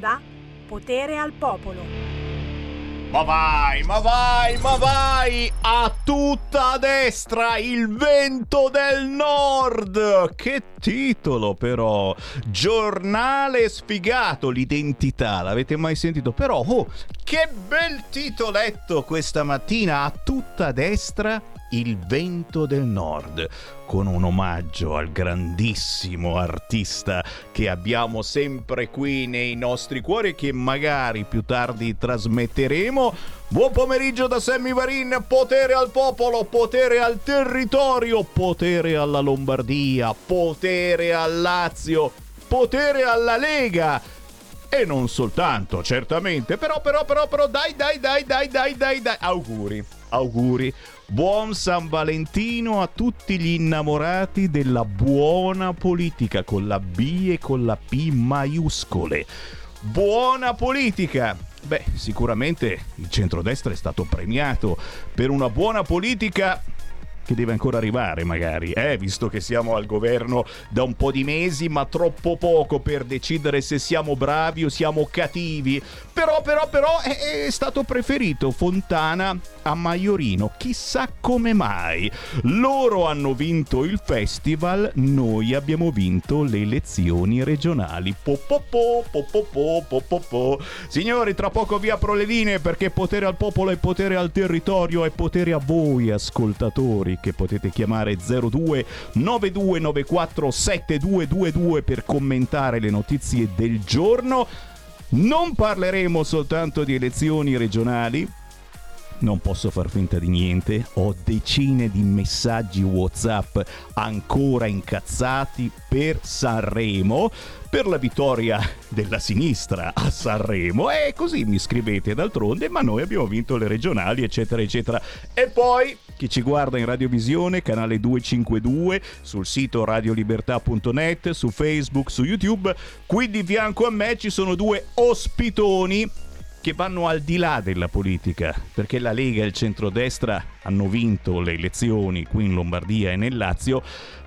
onda Potere al Popolo. Ma vai, ma vai, ma vai! A tutta destra il vento del nord! Che titolo però! Giornale sfigato l'identità, l'avete mai sentito? Però, oh, che bel titoletto questa mattina! A tutta destra il vento del nord, con un omaggio al grandissimo artista che abbiamo sempre qui nei nostri cuori e che magari più tardi trasmetteremo. Buon pomeriggio da Sammy Varin, potere al popolo, potere al territorio, potere alla Lombardia, potere al Lazio, potere alla Lega e non soltanto, certamente, però però però però dai dai dai dai dai dai dai auguri, auguri Buon San Valentino a tutti gli innamorati della buona politica con la B e con la P maiuscole. Buona politica! Beh, sicuramente il centrodestra è stato premiato per una buona politica che deve ancora arrivare magari, eh? visto che siamo al governo da un po' di mesi, ma troppo poco per decidere se siamo bravi o siamo cattivi. Però, però, però è, è stato preferito Fontana a Maiorino, chissà come mai. Loro hanno vinto il festival, noi abbiamo vinto le elezioni regionali. Po, po, po, po, po, po, po, Signori, tra poco vi apro le linee perché potere al popolo è potere al territorio, è potere a voi ascoltatori che potete chiamare 02 9294 7222 per commentare le notizie del giorno. Non parleremo soltanto di elezioni regionali, non posso far finta di niente, ho decine di messaggi WhatsApp ancora incazzati per Sanremo, per la vittoria della sinistra a Sanremo. E così mi scrivete d'altronde, ma noi abbiamo vinto le regionali, eccetera, eccetera. E poi chi ci guarda in radiovisione, canale 252, sul sito radiolibertà.net, su Facebook, su YouTube, qui di fianco a me ci sono due ospitoni che vanno al di là della politica, perché la Lega e il centrodestra hanno vinto le elezioni qui in Lombardia e nel Lazio,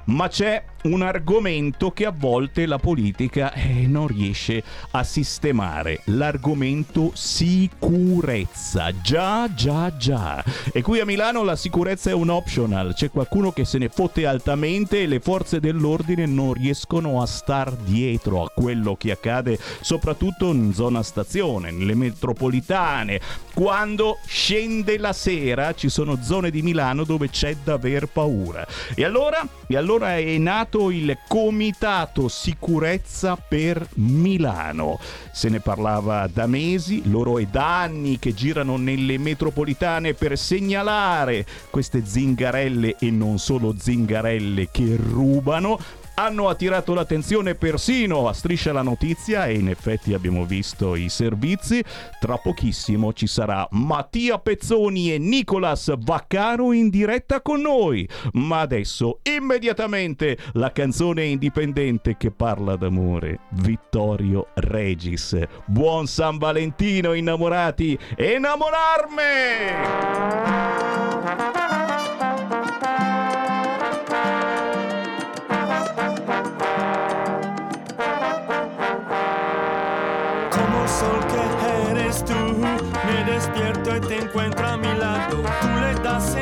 ma c'è un argomento che a volte la politica eh, non riesce a sistemare, l'argomento sicurezza. Già, già, già. E qui a Milano la sicurezza è un optional, c'è qualcuno che se ne fotte altamente e le forze dell'ordine non riescono a star dietro a quello che accade soprattutto in zona stazione, nelle metropolitane. Quando scende la sera ci sono zone di Milano dove c'è da aver paura. E allora, e allora è nato il Comitato Sicurezza per Milano. Se ne parlava da mesi, loro è da anni che girano nelle metropolitane per segnalare queste zingarelle e non solo zingarelle che rubano, hanno attirato l'attenzione persino a Striscia la Notizia e in effetti abbiamo visto i servizi. Tra pochissimo ci sarà Mattia Pezzoni e Nicolas Vaccaro in diretta con noi. Ma adesso immediatamente la canzone indipendente che parla d'amore, Vittorio Regis. Buon San Valentino innamorati, innamorarmi!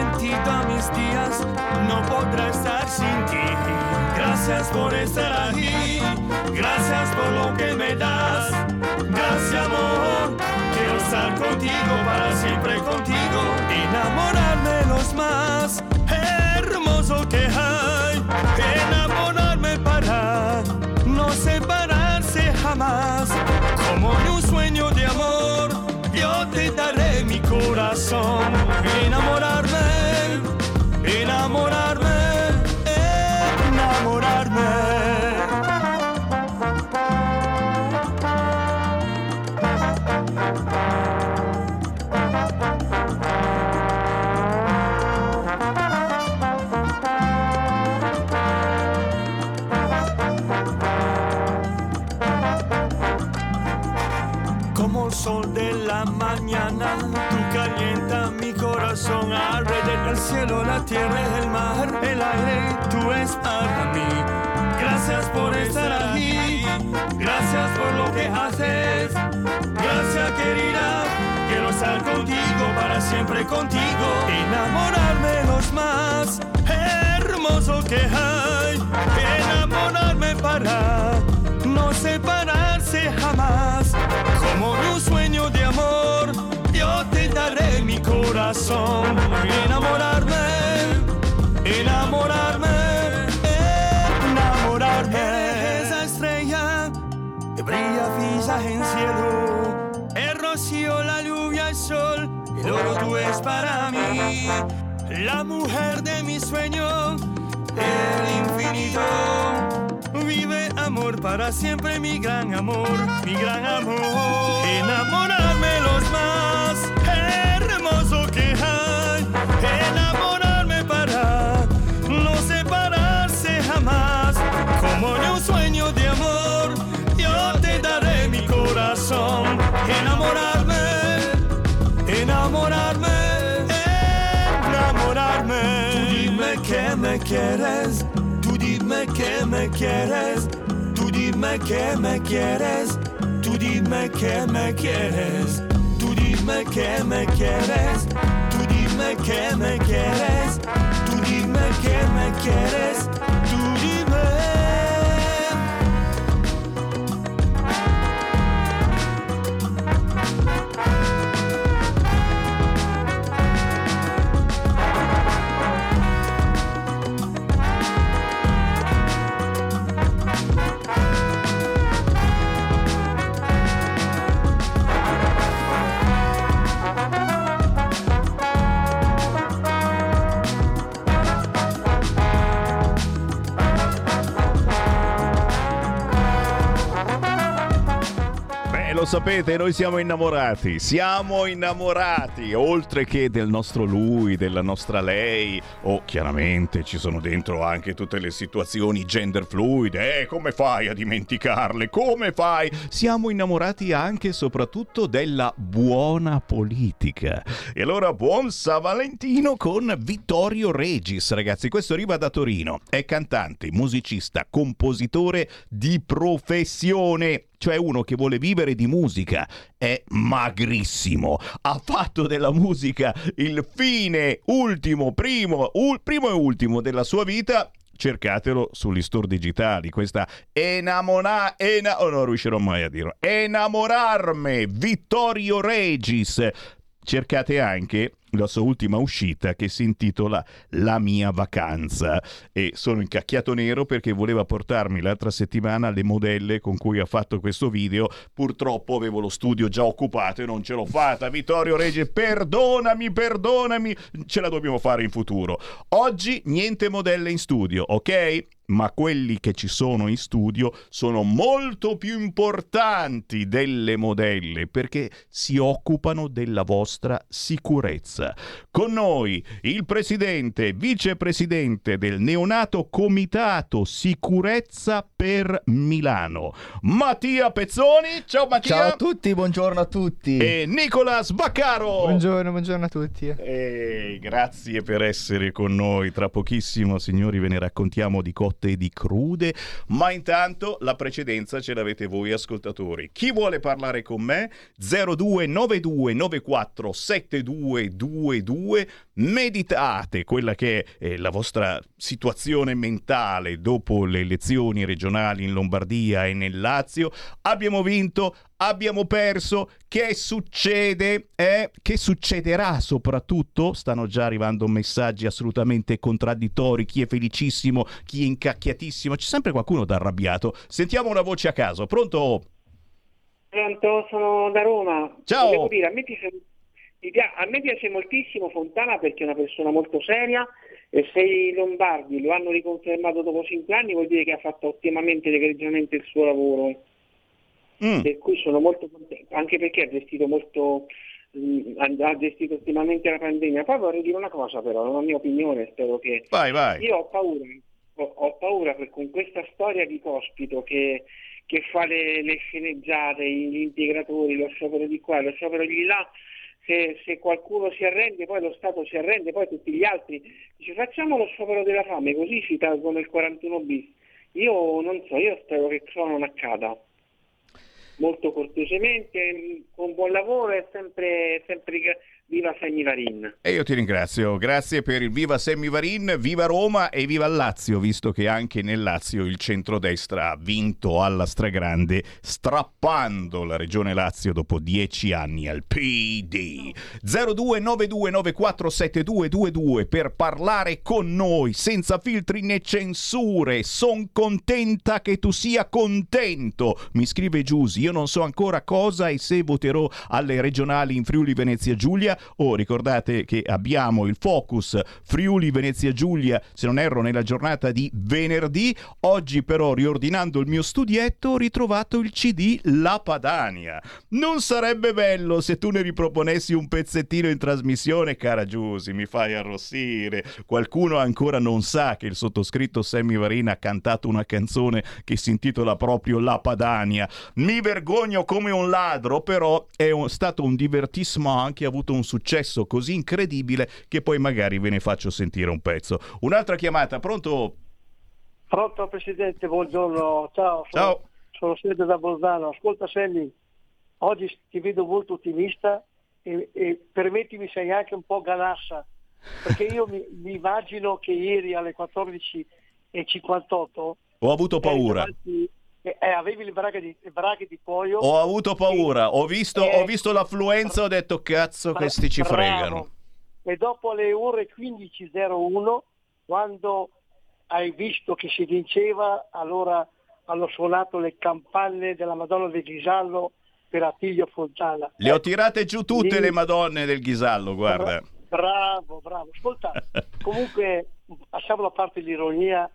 Sentido a mis días, no podré estar sin ti. Gracias por estar aquí, gracias por lo que me das. Gracias amor, quiero estar contigo, para siempre contigo. Enamorarme los más hermoso que hay. Enamorarme para no separarse jamás. Como en un sueño de amor yo te daré mi corazón. Enamorarme, enamorarme, enamorarme. Del cielo, la tierra, el mar, el aire, tú es para mí. Gracias por estar aquí, gracias por lo que haces. Gracias querida, quiero estar contigo, para siempre contigo. Enamorarme los más hermoso que hay. Enamorarme para no separarse jamás. Como un sueño de amor, corazón. Enamorarme, enamorarme, enamorarme. Esa estrella que brilla fija en cielo. El rocío, la lluvia, el sol, el oro tú es para mí. La mujer de mi sueño, el infinito. Vive amor para siempre, mi gran amor, mi gran amor. Enamorarme los más Enamorarme para no separarse jamás. Como en un sueño de amor, yo te daré mi corazón. Enamorarme, enamorarme, enamorarme. Dime que me quieres. Tú dime que me quieres, tú dime que me quieres, tú dime que me quieres, tú dime que me quieres, tú dime que me quieres, tú dime que me quieres, tú dime. Beh, lo sapete, noi siamo innamorati, siamo innamorati, oltre che del nostro lui, della nostra lei, o chiaramente ci sono dentro anche tutte le situazioni gender fluide, eh, come fai a dimenticarle? Come fai? Siamo innamorati anche e soprattutto della buona politica. E allora buon San Valentino con Vittorio Regis, ragazzi, questo arriva da Torino, è cantante, musicista, compositore di professione cioè uno che vuole vivere di musica, è magrissimo. Ha fatto della musica il fine ultimo, primo, ul- primo e ultimo della sua vita. Cercatelo sugli store digitali. Questa enamona, ena, oh, non riuscirò mai a dirlo. Enamorarme, Vittorio Regis. Cercate anche la sua ultima uscita che si intitola La mia vacanza. E sono incacchiato nero perché voleva portarmi l'altra settimana le modelle con cui ha fatto questo video. Purtroppo avevo lo studio già occupato e non ce l'ho fatta. Vittorio Regge perdonami perdonami. Ce la dobbiamo fare in futuro. Oggi niente modelle in studio ok? Ma quelli che ci sono in studio sono molto più importanti delle modelle perché si occupano della vostra sicurezza. Con noi il presidente, vicepresidente del neonato comitato sicurezza per Milano, Mattia Pezzoni. Ciao Mattia. Ciao a tutti, buongiorno a tutti. E Nicolas Baccaro. Buongiorno, buongiorno a tutti. E grazie per essere con noi. Tra pochissimo, signori, ve ne raccontiamo di cotte e di crude. Ma intanto la precedenza ce l'avete voi, ascoltatori. Chi vuole parlare con me? 0292 94 7222. Meditate quella che è la vostra situazione mentale dopo le elezioni regionali in Lombardia e nel Lazio. Abbiamo vinto, abbiamo perso, che succede? Eh? Che succederà soprattutto? Stanno già arrivando messaggi assolutamente contraddittori, chi è felicissimo, chi è incacchiatissimo, c'è sempre qualcuno da arrabbiato. Sentiamo una voce a caso, pronto? Pronto, sono da Roma. Ciao. Devo dire, a me piace, a me piace moltissimo Fontana perché è una persona molto seria e se i Lombardi lo hanno riconfermato dopo cinque anni vuol dire che ha fatto ottimamente ed egregiamente il suo lavoro. Mm. Per cui sono molto contento, anche perché ha gestito molto mh, ha gestito ottimamente la pandemia. Poi vorrei dire una cosa però, una mia opinione, spero che Vai, vai. io ho paura, ho, ho paura per con questa storia di Cospito che, che fa le, le sceneggiate, gli integratori, lo sciopero di qua, lo sciopero di là, se, se qualcuno si arrende, poi lo Stato si arrende, poi tutti gli altri dice facciamo lo sciopero della fame, così ci tolgono il 41 bis. Io non so, io spero che ciò non accada. Molto cortesemente, con buon lavoro e sempre, sempre Viva Semivarin. E io ti ringrazio, grazie per il Viva Semivarin, viva Roma e viva Lazio, visto che anche nel Lazio il centrodestra ha vinto alla stragrande, strappando la regione Lazio dopo dieci anni al PD. 0292947222 per parlare con noi, senza filtri né censure. Son contenta che tu sia contento. Mi scrive Giusy, io non so ancora cosa e se voterò alle regionali in Friuli Venezia Giulia Oh, ricordate che abbiamo il focus Friuli Venezia Giulia, se non erro, nella giornata di venerdì. Oggi però, riordinando il mio studietto, ho ritrovato il CD La Padania. Non sarebbe bello se tu ne riproponessi un pezzettino in trasmissione, cara Giusy, mi fai arrossire. Qualcuno ancora non sa che il sottoscritto Sammy Varina ha cantato una canzone che si intitola proprio La Padania. Mi vergogno come un ladro, però è un, stato un divertissement che ha avuto un successo così incredibile che poi magari ve ne faccio sentire un pezzo. Un'altra chiamata, pronto? Pronto Presidente, buongiorno, ciao. Sono, Ciao. Sono Sergio da Bolzano. Ascolta Selli, oggi ti vedo molto ottimista e, e permettimi sei anche un po' ganassa, perché io mi, mi immagino che ieri alle 14.58 Ho avuto paura. davanti- eh, eh, avevi le braghe di, le braghe di Poio. Ho avuto paura, ho visto, Eh, ho visto l'affluenza, ho detto cazzo questi ci bravo. fregano. E dopo le ore 15.01, quando hai visto che si vinceva, allora hanno suonato le campane della Madonna del Ghisallo per Attilio Fontana. Le ho tirate giù tutte Lì- le madonne del Ghisallo, guarda. Bravo, bravo. Ascolta, comunque lasciamo da parte l'ironia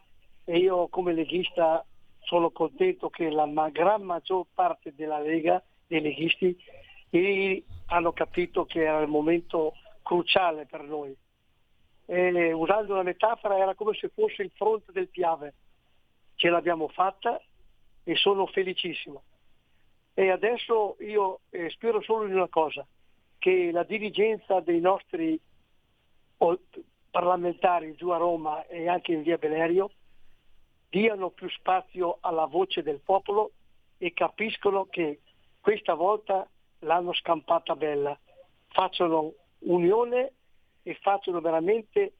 e io come leghista sono contento che la ma- gran maggior parte della Lega, dei leghisti, ieri hanno capito che era il momento cruciale per noi. E, usando una metafora era come se fosse il fronte del Piave. Ce l'abbiamo fatta e sono felicissimo. E adesso io eh, spero solo in una cosa, che la dirigenza dei nostri parlamentari giù a Roma e anche in via Belerio diano più spazio alla voce del popolo e capiscono che questa volta l'hanno scampata bella. Facciano unione e facciano veramente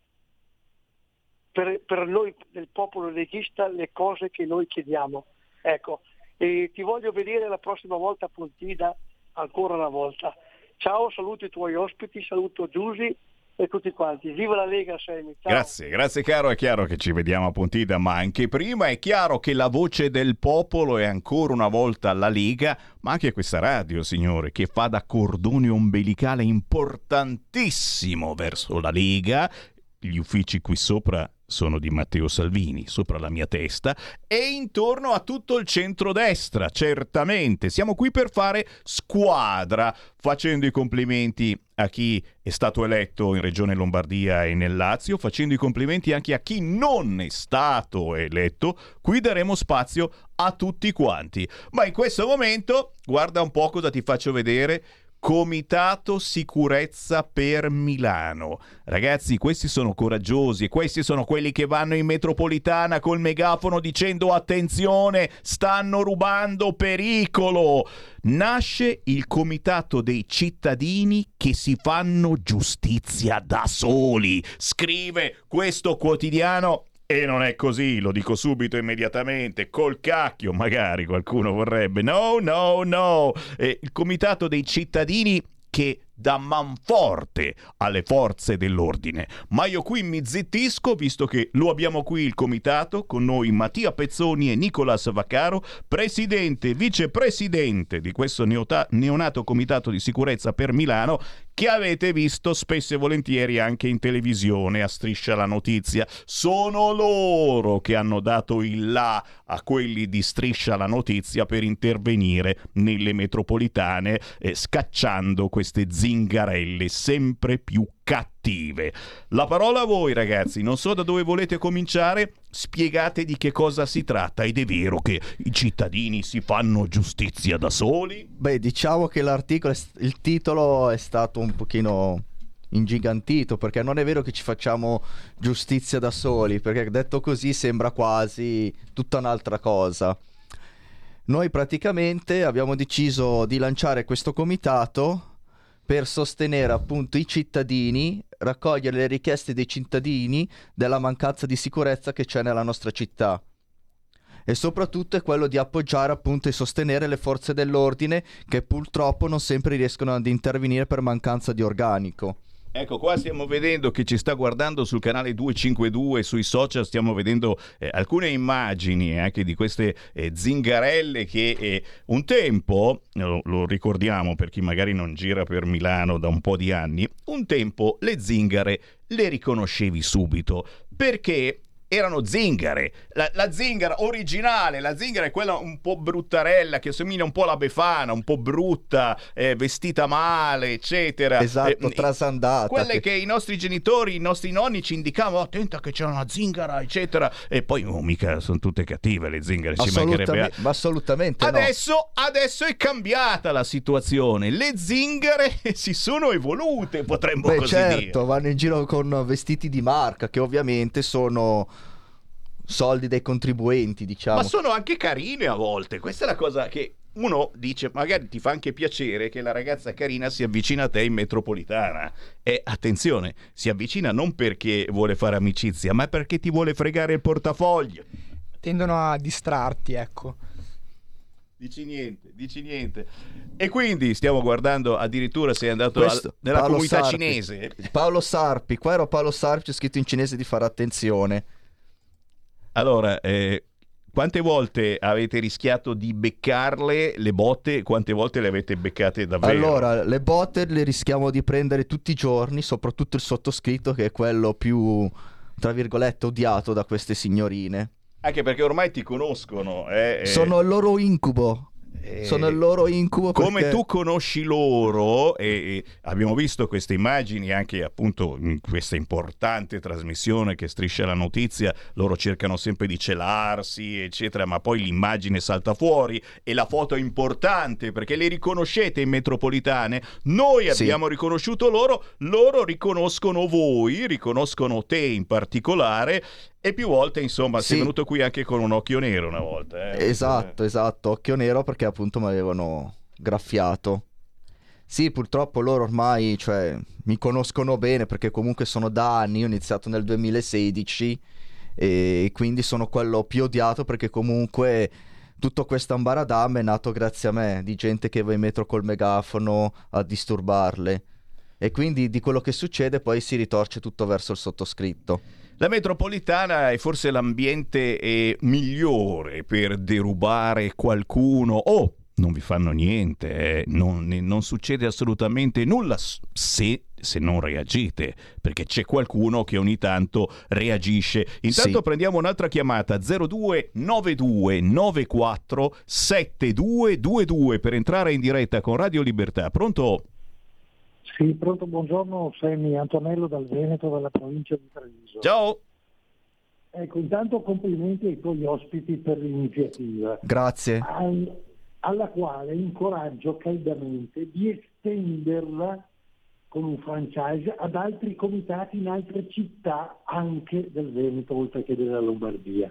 per, per noi del popolo leghista le cose che noi chiediamo. Ecco, e ti voglio vedere la prossima volta a Pontida ancora una volta. Ciao, saluto i tuoi ospiti, saluto Giusy e tutti quanti. Viva la Lega, Semi. Grazie, grazie caro, è chiaro che ci vediamo a Pontida, ma anche prima è chiaro che la voce del popolo è ancora una volta la Lega, ma anche questa radio, signore, che fa da cordone ombelicale importantissimo verso la Lega. Gli uffici qui sopra sono di Matteo Salvini, sopra la mia testa, e intorno a tutto il centrodestra, certamente. Siamo qui per fare squadra, facendo i complimenti a chi è stato eletto in Regione Lombardia e nel Lazio, facendo i complimenti anche a chi non è stato eletto. Qui daremo spazio a tutti quanti. Ma in questo momento, guarda un po' cosa ti faccio vedere. Comitato Sicurezza per Milano. Ragazzi, questi sono coraggiosi, questi sono quelli che vanno in metropolitana col megafono dicendo attenzione, stanno rubando pericolo. Nasce il Comitato dei cittadini che si fanno giustizia da soli. Scrive questo quotidiano e non è così, lo dico subito immediatamente, col cacchio magari qualcuno vorrebbe. No, no, no. Eh, il comitato dei cittadini che dà manforte alle forze dell'ordine. Ma io qui mi zittisco visto che lo abbiamo qui il comitato con noi Mattia Pezzoni e Nicolas Vaccaro, presidente e vicepresidente di questo neota- neonato comitato di sicurezza per Milano che avete visto spesso e volentieri anche in televisione a striscia la notizia. Sono loro che hanno dato il là a quelli di striscia la notizia per intervenire nelle metropolitane eh, scacciando queste zingarelle sempre più cattive. La parola a voi ragazzi, non so da dove volete cominciare, spiegate di che cosa si tratta ed è vero che i cittadini si fanno giustizia da soli? Beh, diciamo che l'articolo, il titolo è stato un pochino ingigantito perché non è vero che ci facciamo giustizia da soli, perché detto così sembra quasi tutta un'altra cosa. Noi praticamente abbiamo deciso di lanciare questo comitato per sostenere appunto i cittadini, raccogliere le richieste dei cittadini della mancanza di sicurezza che c'è nella nostra città. E soprattutto è quello di appoggiare appunto e sostenere le forze dell'ordine che purtroppo non sempre riescono ad intervenire per mancanza di organico. Ecco, qua stiamo vedendo che ci sta guardando sul canale 252, sui social stiamo vedendo eh, alcune immagini anche di queste eh, zingarelle che eh, un tempo, lo, lo, ricordiamo per chi magari non gira per Milano da un po' di anni, un tempo le zingare le riconoscevi subito. Perché erano zingare. La, la, zingara originale, la zingara è quella un po' bruttarella, che assomiglia un po' alla Befana, un po' brutta, eh, vestita male, eccetera. Esatto, eh, trasandata. Quelle che... i nostri genitori, i nostri nonni ci indicavano, attenta che c'è una zingara, eccetera. E poi, oh, mica sono tutte cattive le zingare, ci mancherebbe. Ma assolutamente adesso, no. adesso è cambiata la situazione. Le zingare si sono evolute, potremmo Beh, così certo, dire. vanno in giro con vestiti di marca, che ovviamente sono soldi dei contribuenti, diciamo. Ma sono anche carine a volte. Questa è la cosa che uno dice, magari ti fa anche piacere che la ragazza carina si avvicina a te in metropolitana. E attenzione, si avvicina non perché vuole fare amicizia, ma perché ti vuole fregare il portafoglio. Tendono a distrarti, ecco. Dici niente, dici niente. E quindi stiamo guardando addirittura sei andato al, nella Paolo comunità Sarpi. cinese. Paolo Sarpi, qua ero Paolo Sarpi, c'è scritto in cinese di fare attenzione. Allora, eh, quante volte avete rischiato di beccarle le botte? Quante volte le avete beccate davvero? Allora, le botte le rischiamo di prendere tutti i giorni, soprattutto il sottoscritto che è quello più, tra virgolette, odiato da queste signorine. Anche perché ormai ti conoscono. Eh, Sono il loro incubo. Sono il loro incubo. Come perché... tu conosci loro, e, e, abbiamo visto queste immagini anche appunto in questa importante trasmissione che striscia la notizia, loro cercano sempre di celarsi, eccetera, ma poi l'immagine salta fuori e la foto è importante perché le riconoscete in metropolitane. Noi abbiamo sì. riconosciuto loro, loro riconoscono voi, riconoscono te in particolare e più volte, insomma, sì. sei venuto qui anche con un occhio nero una volta. Eh? Esatto, esatto, occhio nero perché appunto mi avevano graffiato. Sì, purtroppo loro ormai, cioè, mi conoscono bene perché comunque sono da anni, ho iniziato nel 2016 e quindi sono quello più odiato perché comunque tutto questo ambaradam è nato grazie a me, di gente che va in metro col megafono a disturbarle. E quindi di quello che succede poi si ritorce tutto verso il sottoscritto. La metropolitana è forse l'ambiente eh, migliore per derubare qualcuno o oh, non vi fanno niente, eh, non, non, succede assolutamente nulla se, se, non reagite, perché c'è qualcuno che ogni tanto reagisce. Intanto sì. prendiamo un'altra chiamata 0292 94 7222 per entrare in diretta con Radio Libertà. Pronto? Sì, pronto, buongiorno, Semmi Antonello dal Veneto, dalla provincia di Treviso. Ciao! Ecco, intanto complimenti ai tuoi ospiti per l'iniziativa. Grazie. Al, alla quale incoraggio caldamente di estenderla con un franchise ad altri comitati in altre città anche del Veneto oltre che della Lombardia.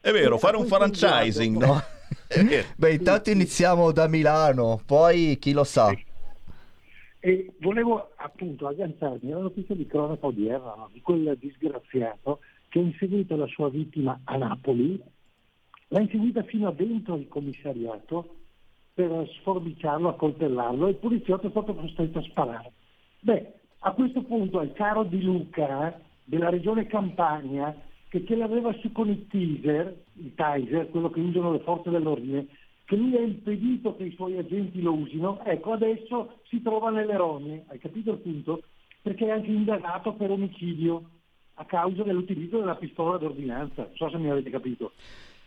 È vero, fare un franchising, no? Beh, intanto iniziamo da Milano, poi chi lo sa. E volevo appunto agganciarmi alla notizia di cronaca odierna, di quel disgraziato che ha inseguito la sua vittima a Napoli, l'ha inseguita fino a dentro il commissariato per sforbiciarlo, accoltellarlo e il poliziotto è stato costretto a sparare. Beh, a questo punto il caro di Luca della regione Campania, che ce l'aveva su con il teaser, il taser, quello che usano le forze dell'ordine, che lui ha impedito che i suoi agenti lo usino, ecco adesso si trova nelle rogne, hai capito il punto? Perché è anche indagato per omicidio a causa dell'utilizzo della pistola d'ordinanza, non so se mi avete capito.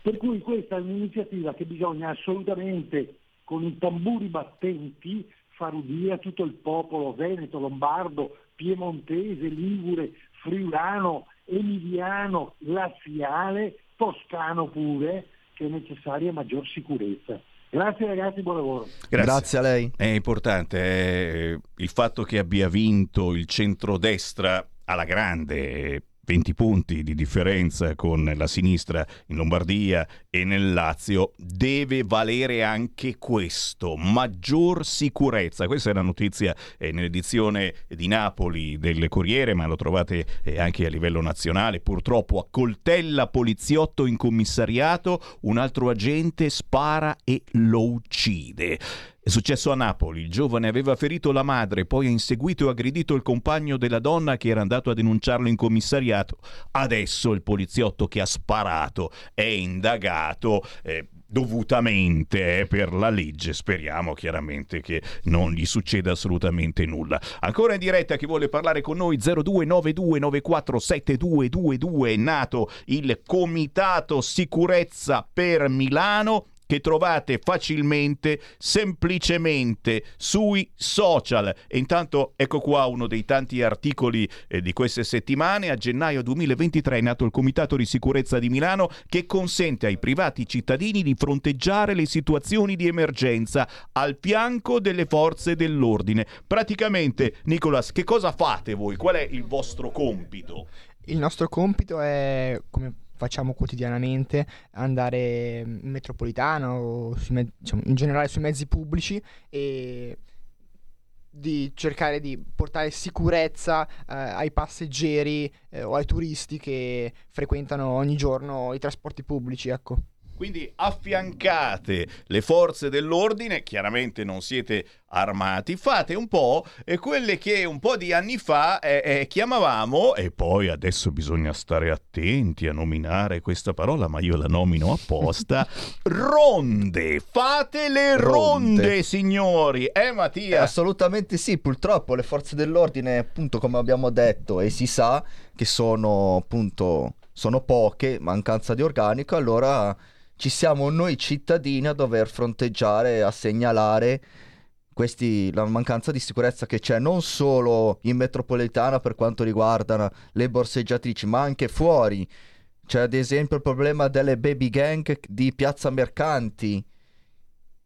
Per cui questa è un'iniziativa che bisogna assolutamente con i tamburi battenti far udire a tutto il popolo veneto, lombardo, piemontese, ligure, friulano, emiliano, laziale, toscano pure, che è necessaria maggior sicurezza. Grazie ragazzi, buon lavoro. Grazie. Grazie, a lei. È importante eh, il fatto che abbia vinto il centrodestra alla grande 20 punti di differenza con la sinistra in Lombardia e nel Lazio, deve valere anche questo, maggior sicurezza. Questa è la notizia eh, nell'edizione di Napoli del Corriere, ma lo trovate eh, anche a livello nazionale. Purtroppo accoltella poliziotto in commissariato, un altro agente spara e lo uccide. È successo a Napoli, il giovane aveva ferito la madre, poi ha inseguito e aggredito il compagno della donna che era andato a denunciarlo in commissariato. Adesso il poliziotto che ha sparato è indagato. Eh, dovutamente eh, per la legge. Speriamo chiaramente che non gli succeda assolutamente nulla. Ancora in diretta chi vuole parlare con noi 0292947222 è nato il Comitato Sicurezza per Milano che trovate facilmente, semplicemente sui social. E intanto ecco qua uno dei tanti articoli eh, di queste settimane. A gennaio 2023 è nato il Comitato di Sicurezza di Milano che consente ai privati cittadini di fronteggiare le situazioni di emergenza al fianco delle forze dell'ordine. Praticamente, Nicolas, che cosa fate voi? Qual è il vostro compito? Il nostro compito è, come facciamo quotidianamente, andare in metropolitana o me- diciamo, in generale sui mezzi pubblici e di cercare di portare sicurezza eh, ai passeggeri eh, o ai turisti che frequentano ogni giorno i trasporti pubblici, ecco. Quindi affiancate le forze dell'ordine, chiaramente non siete armati, fate un po' quelle che un po' di anni fa eh, eh, chiamavamo, e poi adesso bisogna stare attenti a nominare questa parola, ma io la nomino apposta, ronde, fate le ronde, ronde signori, eh Mattia? Eh, assolutamente sì, purtroppo le forze dell'ordine, appunto come abbiamo detto, e si sa che sono appunto sono poche, mancanza di organico, allora ci siamo noi cittadini a dover fronteggiare, a segnalare questi, la mancanza di sicurezza che c'è non solo in metropolitana per quanto riguarda le borseggiatrici, ma anche fuori. C'è ad esempio il problema delle baby gang di Piazza Mercanti.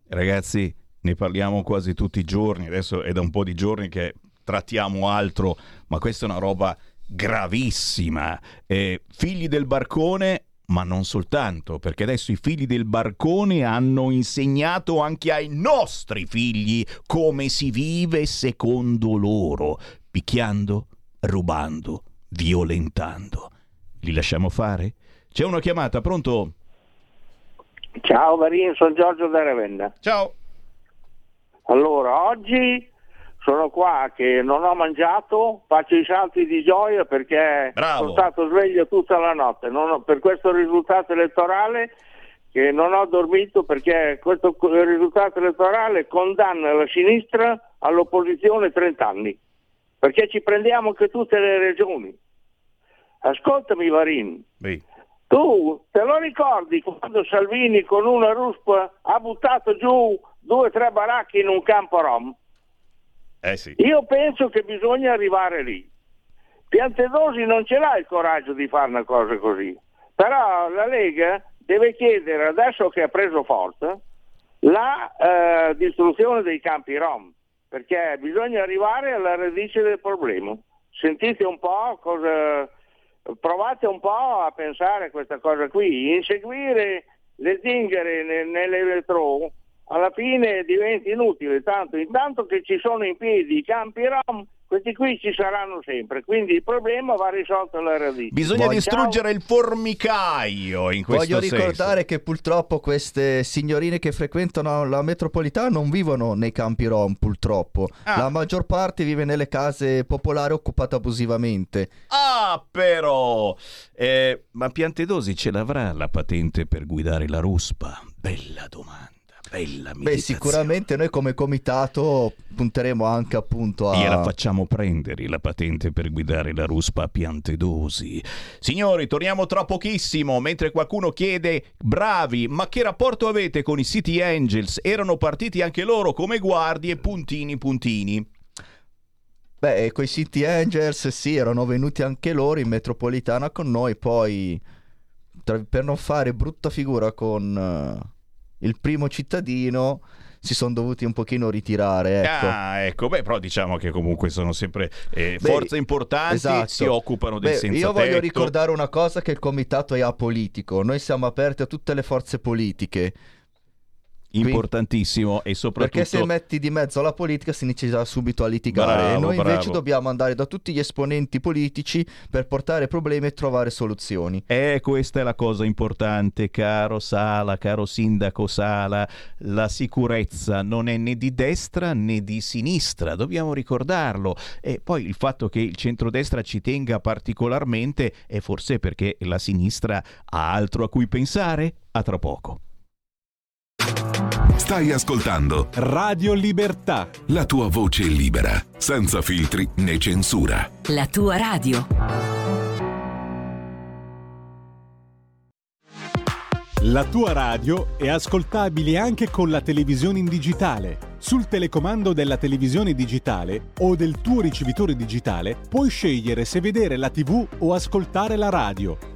Ragazzi, ne parliamo quasi tutti i giorni, adesso è da un po' di giorni che trattiamo altro, ma questa è una roba gravissima. Eh, figli del barcone ma non soltanto, perché adesso i figli del barcone hanno insegnato anche ai nostri figli come si vive secondo loro, picchiando, rubando, violentando. Li lasciamo fare? C'è una chiamata, pronto? Ciao Marin, sono Giorgio da Ravenna. Ciao. Allora, oggi sono qua che non ho mangiato, faccio i salti di gioia perché Bravo. sono stato sveglio tutta la notte. Ho, per questo risultato elettorale che non ho dormito perché questo risultato elettorale condanna la sinistra all'opposizione 30 anni. Perché ci prendiamo anche tutte le regioni. Ascoltami Varin. Beh. Tu te lo ricordi quando Salvini con una ruspa ha buttato giù due o tre baracche in un campo rom? Eh sì. Io penso che bisogna arrivare lì. Piantedosi non ce l'ha il coraggio di fare una cosa così, però la Lega deve chiedere, adesso che ha preso forza, la eh, distruzione dei campi Rom, perché bisogna arrivare alla radice del problema. Sentite un po' cosa, provate un po' a pensare a questa cosa qui, inseguire le zingare nelle metro alla fine diventa inutile, tanto intanto che ci sono in piedi i campi rom, questi qui ci saranno sempre, quindi il problema va risolto alla radice. Bisogna Buon distruggere ciao. il formicaio in questo Voglio senso. ricordare che purtroppo queste signorine che frequentano la metropolitana non vivono nei campi rom, purtroppo. Ah. La maggior parte vive nelle case popolari occupate abusivamente. Ah, però! Eh, ma Piantedosi ce l'avrà la patente per guidare la ruspa? Bella domanda. Bella Beh, sicuramente noi come comitato punteremo anche appunto a... Gliela facciamo prendere la patente per guidare la ruspa a piante dosi. Signori, torniamo tra pochissimo, mentre qualcuno chiede, bravi, ma che rapporto avete con i City Angels? Erano partiti anche loro come guardie, puntini, puntini. Beh, quei City Angels sì, erano venuti anche loro in metropolitana con noi, poi per non fare brutta figura con il primo cittadino si sono dovuti un pochino ritirare. Ecco. Ah, ecco, beh, però diciamo che comunque sono sempre eh, Beh, forze importanti, esatto. si occupano del Beh, senza Io voglio tetto. ricordare una cosa che il comitato è apolitico, noi siamo aperti a tutte le forze politiche, importantissimo e soprattutto perché se metti di mezzo la politica si inizia subito a litigare e Bravo, noi invece bravo. dobbiamo andare da tutti gli esponenti politici per portare problemi e trovare soluzioni. Eh, questa è la cosa importante, caro Sala, caro sindaco Sala. La sicurezza non è né di destra né di sinistra, dobbiamo ricordarlo. E poi il fatto che il centrodestra ci tenga particolarmente è forse perché la sinistra ha altro a cui pensare? A tra poco. Stai ascoltando Radio Libertà. la tua voce libera, senza filtri né censura. La tua radio. La tua radio è ascoltabile anche con la televisione in digitale. Sul telecomando della televisione digitale o del tuo ricevitore digitale puoi scegliere se vedere la TV o ascoltare la radio.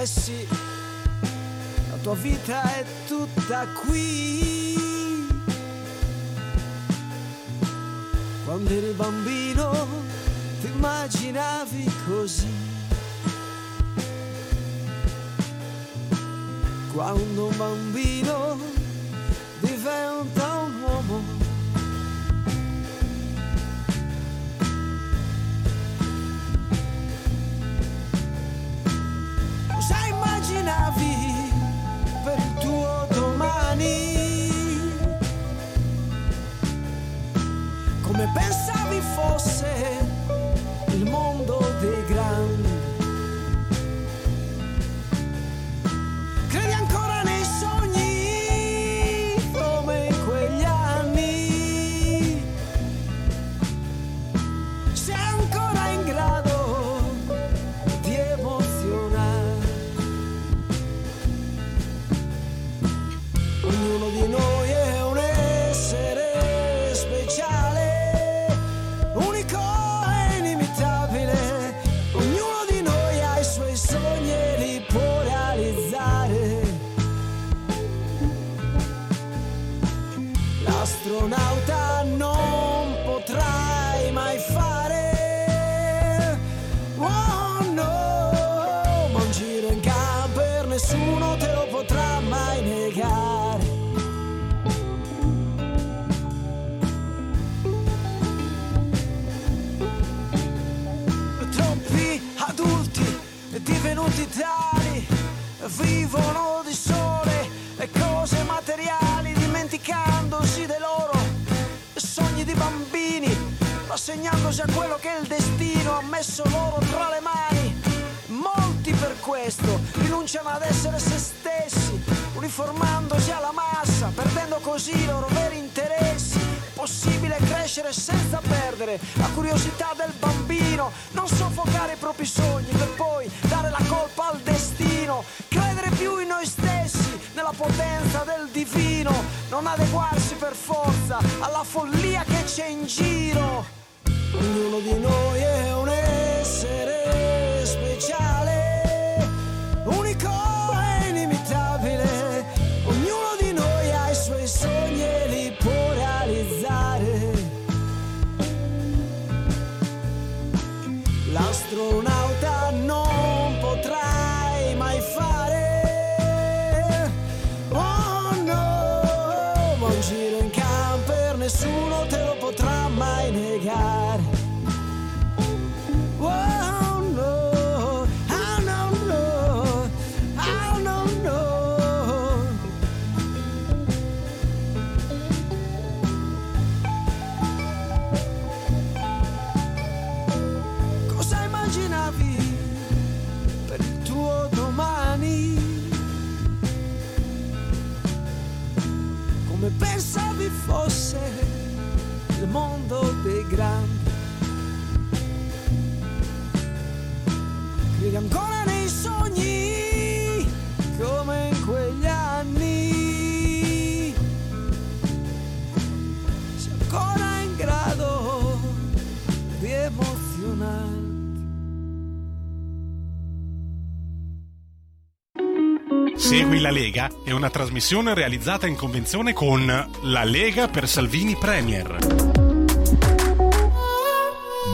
Eh sì, la tua vita è tutta qui. Quando eri bambino ti immaginavi così. Quando un bambino diventa un uomo. Cosa immaginavi per il tuo domani? Come pensavi fosse nessuno te lo potrà mai negare. Troppi adulti divenuti tali vivono di sole le cose materiali dimenticandosi dei loro sogni di bambini rassegnandosi a quello che il destino ha messo loro tra le mani per questo rinunciano ad essere se stessi uniformandosi alla massa perdendo così i loro veri interessi. Possibile crescere senza perdere la curiosità del bambino, non soffocare i propri sogni per poi dare la colpa al destino, credere più in noi stessi, nella potenza del divino, non adeguarsi per forza alla follia che c'è in giro. Ognuno di noi è un essere speciale, grande. Credi ancora nei sogni come in quegli anni. Sei ancora in grado di emozionare. Segui la Lega è una trasmissione realizzata in convenzione con La Lega per Salvini Premier.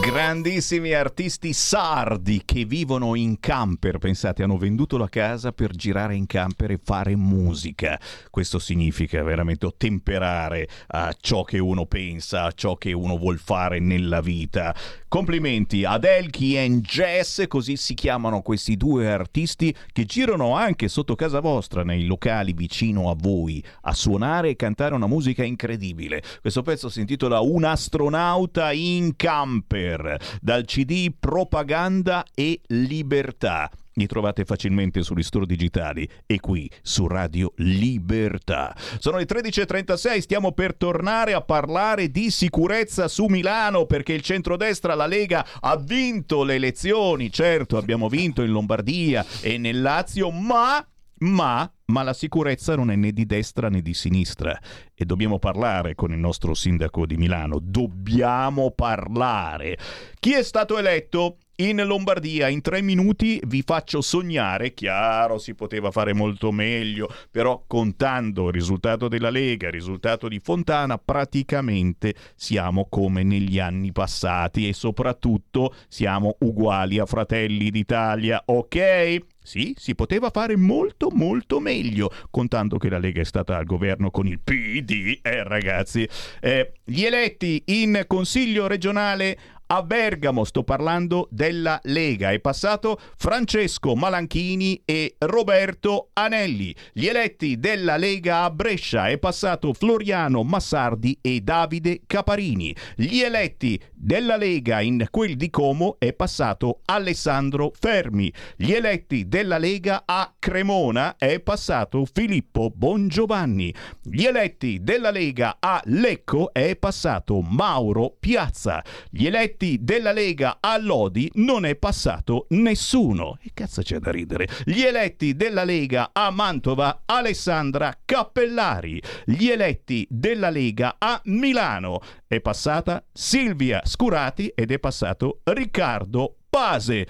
Grandissimi artisti sardi che vivono in camper, pensate, hanno venduto la casa per girare in camper e fare musica. Questo significa veramente ottemperare a ciò che uno pensa, a ciò che uno vuol fare nella vita. Complimenti ad Elky and Jess, così si chiamano questi due artisti che girano anche sotto casa vostra, nei locali vicino a voi, a suonare e cantare una musica incredibile. Questo pezzo si intitola Un astronauta in camper dal CD Propaganda e Libertà. Li trovate facilmente sugli store digitali e qui su Radio Libertà. Sono le 13.36, stiamo per tornare a parlare di sicurezza su Milano perché il centrodestra, la Lega, ha vinto le elezioni. Certo, abbiamo vinto in Lombardia e nel Lazio, ma ma, ma, la sicurezza non è né di destra né di sinistra e dobbiamo parlare con il nostro sindaco di Milano. Dobbiamo parlare. Chi è stato eletto? In Lombardia in tre minuti vi faccio sognare, chiaro si poteva fare molto meglio, però contando il risultato della Lega, il risultato di Fontana, praticamente siamo come negli anni passati e soprattutto siamo uguali a Fratelli d'Italia, ok? Sì, si poteva fare molto molto meglio, contando che la Lega è stata al governo con il PD, eh ragazzi. Eh, gli eletti in Consiglio regionale a Bergamo, sto parlando della Lega, è passato Francesco Malanchini e Roberto Anelli. Gli eletti della Lega a Brescia è passato Floriano Massardi e Davide Caparini. Gli eletti della Lega in quel di Como è passato Alessandro Fermi. Gli eletti della Lega a Cremona è passato Filippo Bongiovanni. Gli eletti della Lega a Lecco è passato Mauro Piazza. Gli eletti della Lega a Lodi non è passato nessuno. E cazzo c'è da ridere? Gli eletti della Lega a Mantova Alessandra Cappellari. Gli eletti della Lega a Milano è passata Silvia Scurati ed è passato Riccardo Pase.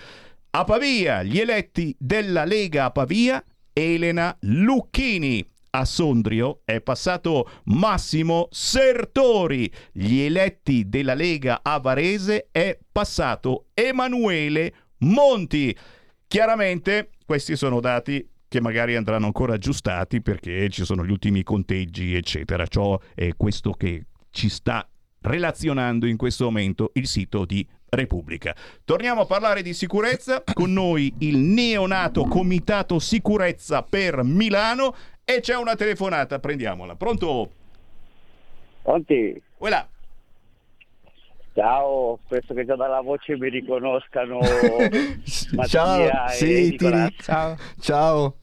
A Pavia, gli eletti della Lega a Pavia, Elena Lucchini. A Sondrio è passato Massimo Sertori. Gli eletti della Lega a Varese è passato Emanuele Monti. Chiaramente questi sono dati che magari andranno ancora aggiustati perché ci sono gli ultimi conteggi, eccetera. Ciò è questo che ci sta relazionando in questo momento il sito di Repubblica. Torniamo a parlare di sicurezza con noi il neonato Comitato Sicurezza per Milano e c'è una telefonata, prendiamola. Pronto? Pronti? Voilà. Ciao, penso che già dalla voce mi riconoscano Ciao, e sì, ti- Ciao.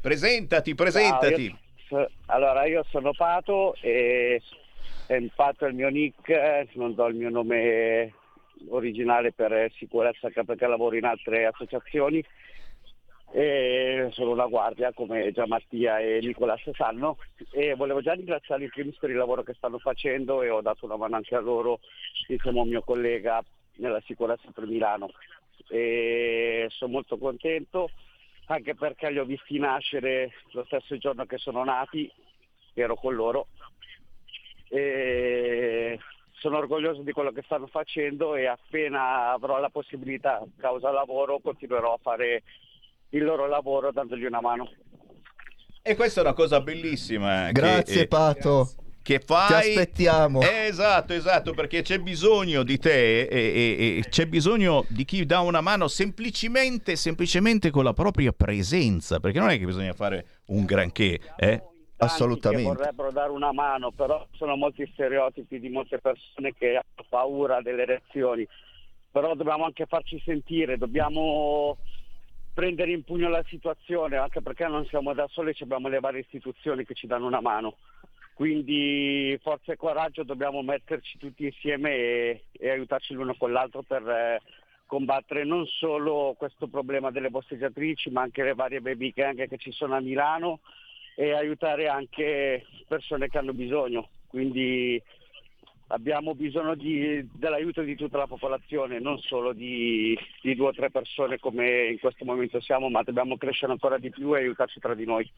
Presentati, Ciao, presentati. io so- allora, io sono Pato e e Pato è il mio nick, non do il mio nome originale per sicurezza perché lavoro in altre associazioni e sono una guardia come già Mattia e Nicola sanno. E volevo già ringraziarli in primis per il lavoro che stanno facendo e ho dato una mano anche a loro insieme a un mio collega nella sicurezza per Milano. E sono molto contento anche perché li ho visti nascere lo stesso giorno che sono nati, ero con loro. E sono orgoglioso di quello che stanno facendo e appena avrò la possibilità, causa lavoro, continuerò a fare il loro lavoro dandogli una mano. E questa è una cosa bellissima. Grazie, che, Pato. Che fai. Ti aspettiamo. Esatto, esatto, perché c'è bisogno di te e, e- e c'è bisogno di chi dà una mano semplicemente, semplicemente con la propria presenza, perché non è che bisogna fare un granché, eh? Che vorrebbero dare una mano, però sono molti stereotipi di molte persone che hanno paura delle reazioni. Però dobbiamo anche farci sentire, dobbiamo prendere in pugno la situazione, anche perché non siamo da soli, abbiamo le varie istituzioni che ci danno una mano. Quindi forza e coraggio dobbiamo metterci tutti insieme e, e aiutarci l'uno con l'altro per eh, combattere non solo questo problema delle bosseggiatrici ma anche le varie baby gang che ci sono a Milano e aiutare anche persone che hanno bisogno. Quindi abbiamo bisogno di, dell'aiuto di tutta la popolazione, non solo di, di due o tre persone come in questo momento siamo, ma dobbiamo crescere ancora di più e aiutarci tra di noi.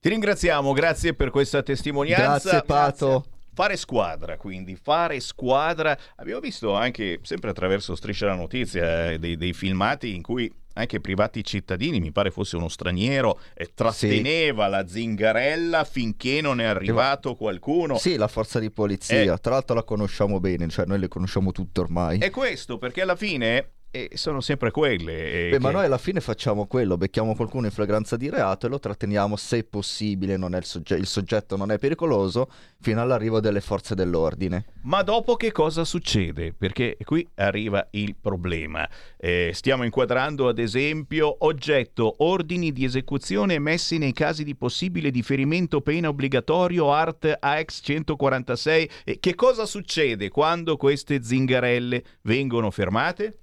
Ti ringraziamo, grazie per questa testimonianza. Grazie Pato. Fare squadra, quindi fare squadra. Abbiamo visto anche, sempre attraverso Striscia la Notizia, eh, dei, dei filmati in cui anche privati cittadini, mi pare fosse uno straniero, e tratteneva la zingarella finché non è arrivato qualcuno. Sì, la forza di polizia. Eh. Tra l'altro la conosciamo bene, cioè noi le conosciamo tutte ormai. È questo, perché alla fine eh, sono sempre quelle. eh, Beh, ma che- noi alla fine facciamo quello, becchiamo qualcuno in flagranza di reato e lo tratteniamo se possibile, non è il, sogge- il soggetto non è pericoloso, fino all'arrivo delle forze dell'ordine. Ma dopo che cosa succede? Perché qui arriva il problema. Eh, stiamo inquadrando ad esempio oggetto ordini di esecuzione emessi nei casi di possibile differimento pena obbligatorio ART AX 146. E che cosa succede quando queste zingarelle vengono fermate?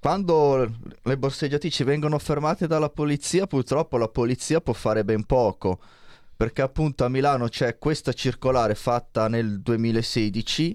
Quando le borseggiatrici vengono fermate dalla polizia, purtroppo la polizia può fare ben poco, perché appunto a Milano c'è questa circolare fatta nel 2016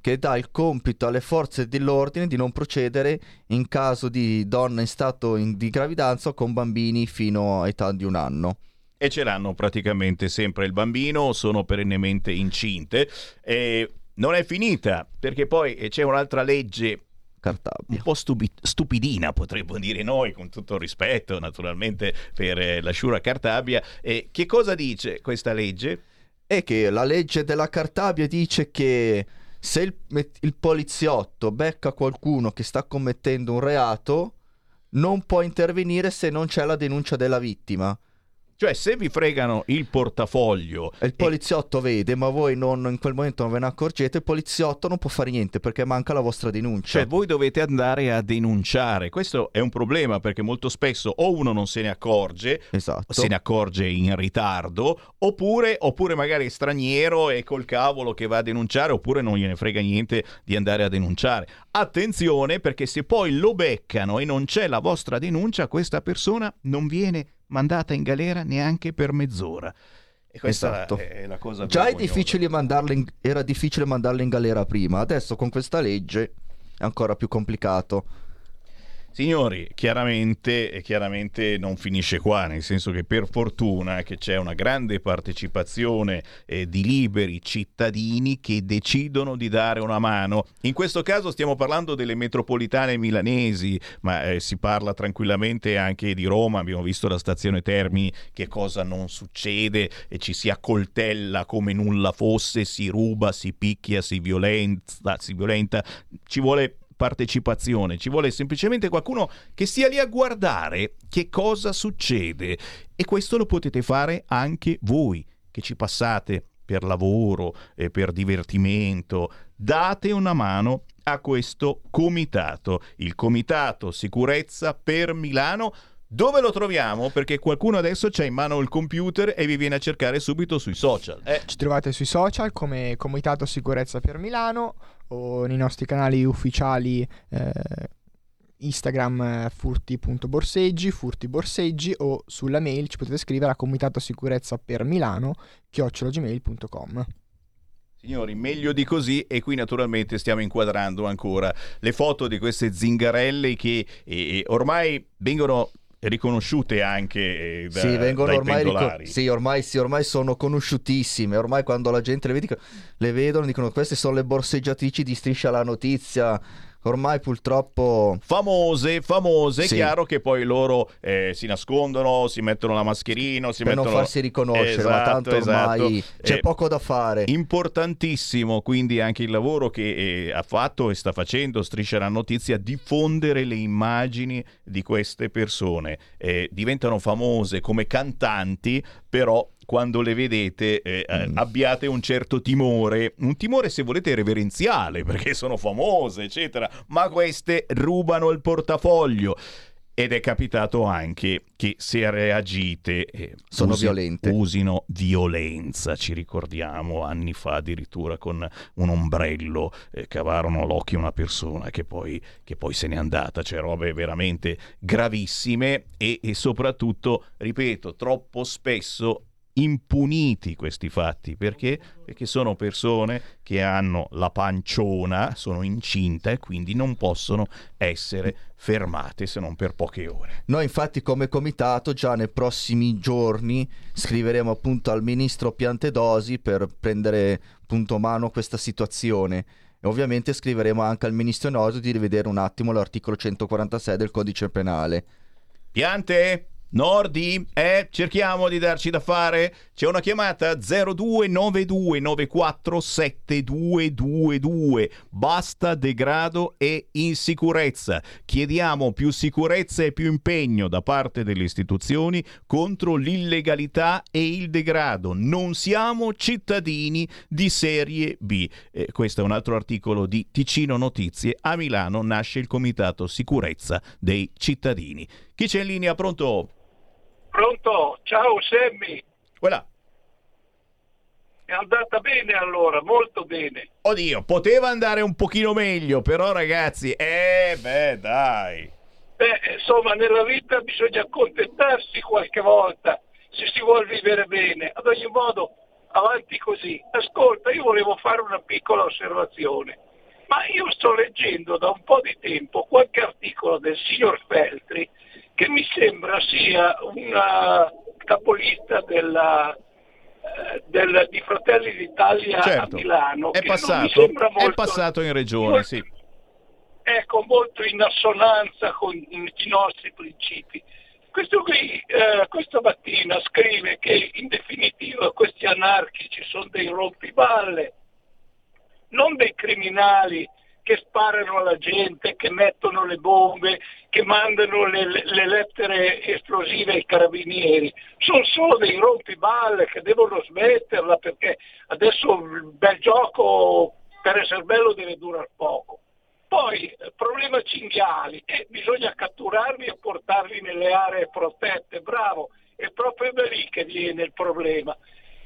che dà il compito alle forze dell'ordine di non procedere in caso di donna in stato in- di gravidanza o con bambini fino a età di un anno. E ce l'hanno praticamente sempre il bambino, sono perennemente incinte. E non è finita, perché poi c'è un'altra legge un po' stupi- stupidina, potremmo dire noi, con tutto il rispetto naturalmente per eh, la Shura Cartabia. E che cosa dice questa legge? È che la legge della Cartabia dice che se il, il poliziotto becca qualcuno che sta commettendo un reato, non può intervenire se non c'è la denuncia della vittima. Cioè, se vi fregano il portafoglio E il poliziotto vede, ma voi non, in quel momento non ve ne accorgete, il poliziotto non può fare niente perché manca la vostra denuncia. Cioè, voi dovete andare a denunciare. Questo è un problema perché molto spesso o uno non se ne accorge, Esatto. se ne accorge in ritardo, oppure, oppure magari è straniero e col cavolo che va a denunciare, oppure non gliene frega niente di andare a denunciare. Attenzione perché se poi lo beccano e non c'è la vostra denuncia, questa persona non viene mandata in galera neanche per mezz'ora. E questa Esatto. è la cosa Già difficile in- era difficile mandarle in galera prima, adesso con questa legge è ancora più complicato. Signori, chiaramente, chiaramente non finisce qua, nel senso che per fortuna che c'è una grande partecipazione eh, di liberi cittadini che decidono di dare una mano. In questo caso stiamo parlando delle metropolitane milanesi, ma eh, si parla tranquillamente anche di Roma. Abbiamo visto la stazione Termini, che cosa non succede e ci si accoltella come nulla fosse, si ruba, si picchia, si violenta, si violenta. Ci vuole partecipazione, ci vuole semplicemente qualcuno che stia lì a guardare che cosa succede e questo lo potete fare anche voi che ci passate per lavoro e per divertimento. Date una mano a questo comitato, il Comitato Sicurezza per Milano. Dove lo troviamo? Perché qualcuno adesso c'ha in mano il computer e vi viene a cercare subito sui social. Eh, Ci trovate sui social come Comitato Sicurezza per Milano o nei nostri canali ufficiali eh, Instagram eh, furti.borseggi, furtiborseggi o sulla mail ci potete scrivere a Comitato Sicurezza per Milano chiocciolagmail.com. Signori, meglio di così e qui naturalmente stiamo inquadrando ancora le foto di queste zingarelle che eh, ormai vengono riconosciute anche eh, da, sì, vengono dai ormai, rico- pendolari. sì, ormai, sì, ormai sono conosciutissime. Ormai quando la gente le, vede, le vedono dicono queste sono le borseggiatrici di Striscia la Notizia. Ormai purtroppo... famose, famose, è Sì. chiaro che poi loro eh, si nascondono, si mettono la mascherina, si per non mettono... farsi riconoscere, ma Esatto, tanto ormai esatto. c'è Eh, poco da fare. Importantissimo quindi anche il lavoro che eh, ha fatto e sta facendo Striscia la Notizia, diffondere le immagini di queste persone. Eh, diventano famose come cantanti, però quando le vedete eh, eh, abbiate un certo timore, un timore se volete reverenziale, perché sono famose, eccetera, ma queste rubano il portafoglio. ed è capitato anche che se reagite eh, Sono usi- violente. usino violenza, ci ricordiamo anni fa addirittura con un ombrello eh, cavarono l'occhio a una persona che poi, che poi se n'è andata, cioè robe veramente gravissime e, e soprattutto, ripeto, troppo spesso impuniti questi fatti perché? perché sono persone che hanno la panciona, sono incinta e quindi non possono essere fermate se non per poche ore. Noi infatti come comitato già nei prossimi giorni scriveremo appunto al ministro Piantedosi per prendere appunto mano questa situazione e ovviamente scriveremo anche al ministro Nordio di rivedere un attimo l'articolo 146 del codice penale. Piante? Nordi? Eh, cerchiamo di darci da fare. C'è una chiamata 0292947222. Basta degrado e insicurezza. Chiediamo più sicurezza e più impegno da parte delle istituzioni contro l'illegalità e il degrado. Non siamo cittadini di serie B. Eh, questo è un altro articolo di Ticino Notizie. A Milano nasce il Comitato Sicurezza dei cittadini. Chi c'è in linea? Pronto? Pronto? Ciao Sammy. Voilà. È andata bene allora, molto bene. Oddio, poteva andare un pochino meglio, però ragazzi, eh beh, dai. Beh, insomma, nella vita bisogna accontentarsi qualche volta se si vuole vivere bene. Ad ogni modo, avanti così. Ascolta, io volevo fare una piccola osservazione. Ma io sto leggendo da un po' di tempo qualche articolo del signor Feltri che mi sembra sia una capolista della, eh, del- di Fratelli d'Italia Certo, a Milano. È passato, sembra è molto- passato in regione, molto- sì. ecco, molto in assonanza con i nostri principi. Questo qui, eh, questa mattina scrive che in definitiva questi anarchici sono dei rompiballe, non dei criminali che sparano alla gente, che mettono le bombe, che mandano le, le- le lettere esplosive ai carabinieri. Sono solo dei rompiballe che devono smetterla perché adesso il bel gioco per essere bello deve durare poco. Poi, eh, problema cinghiali, eh, bisogna catturarli e portarli nelle aree protette, bravo, è proprio da lì che viene il problema.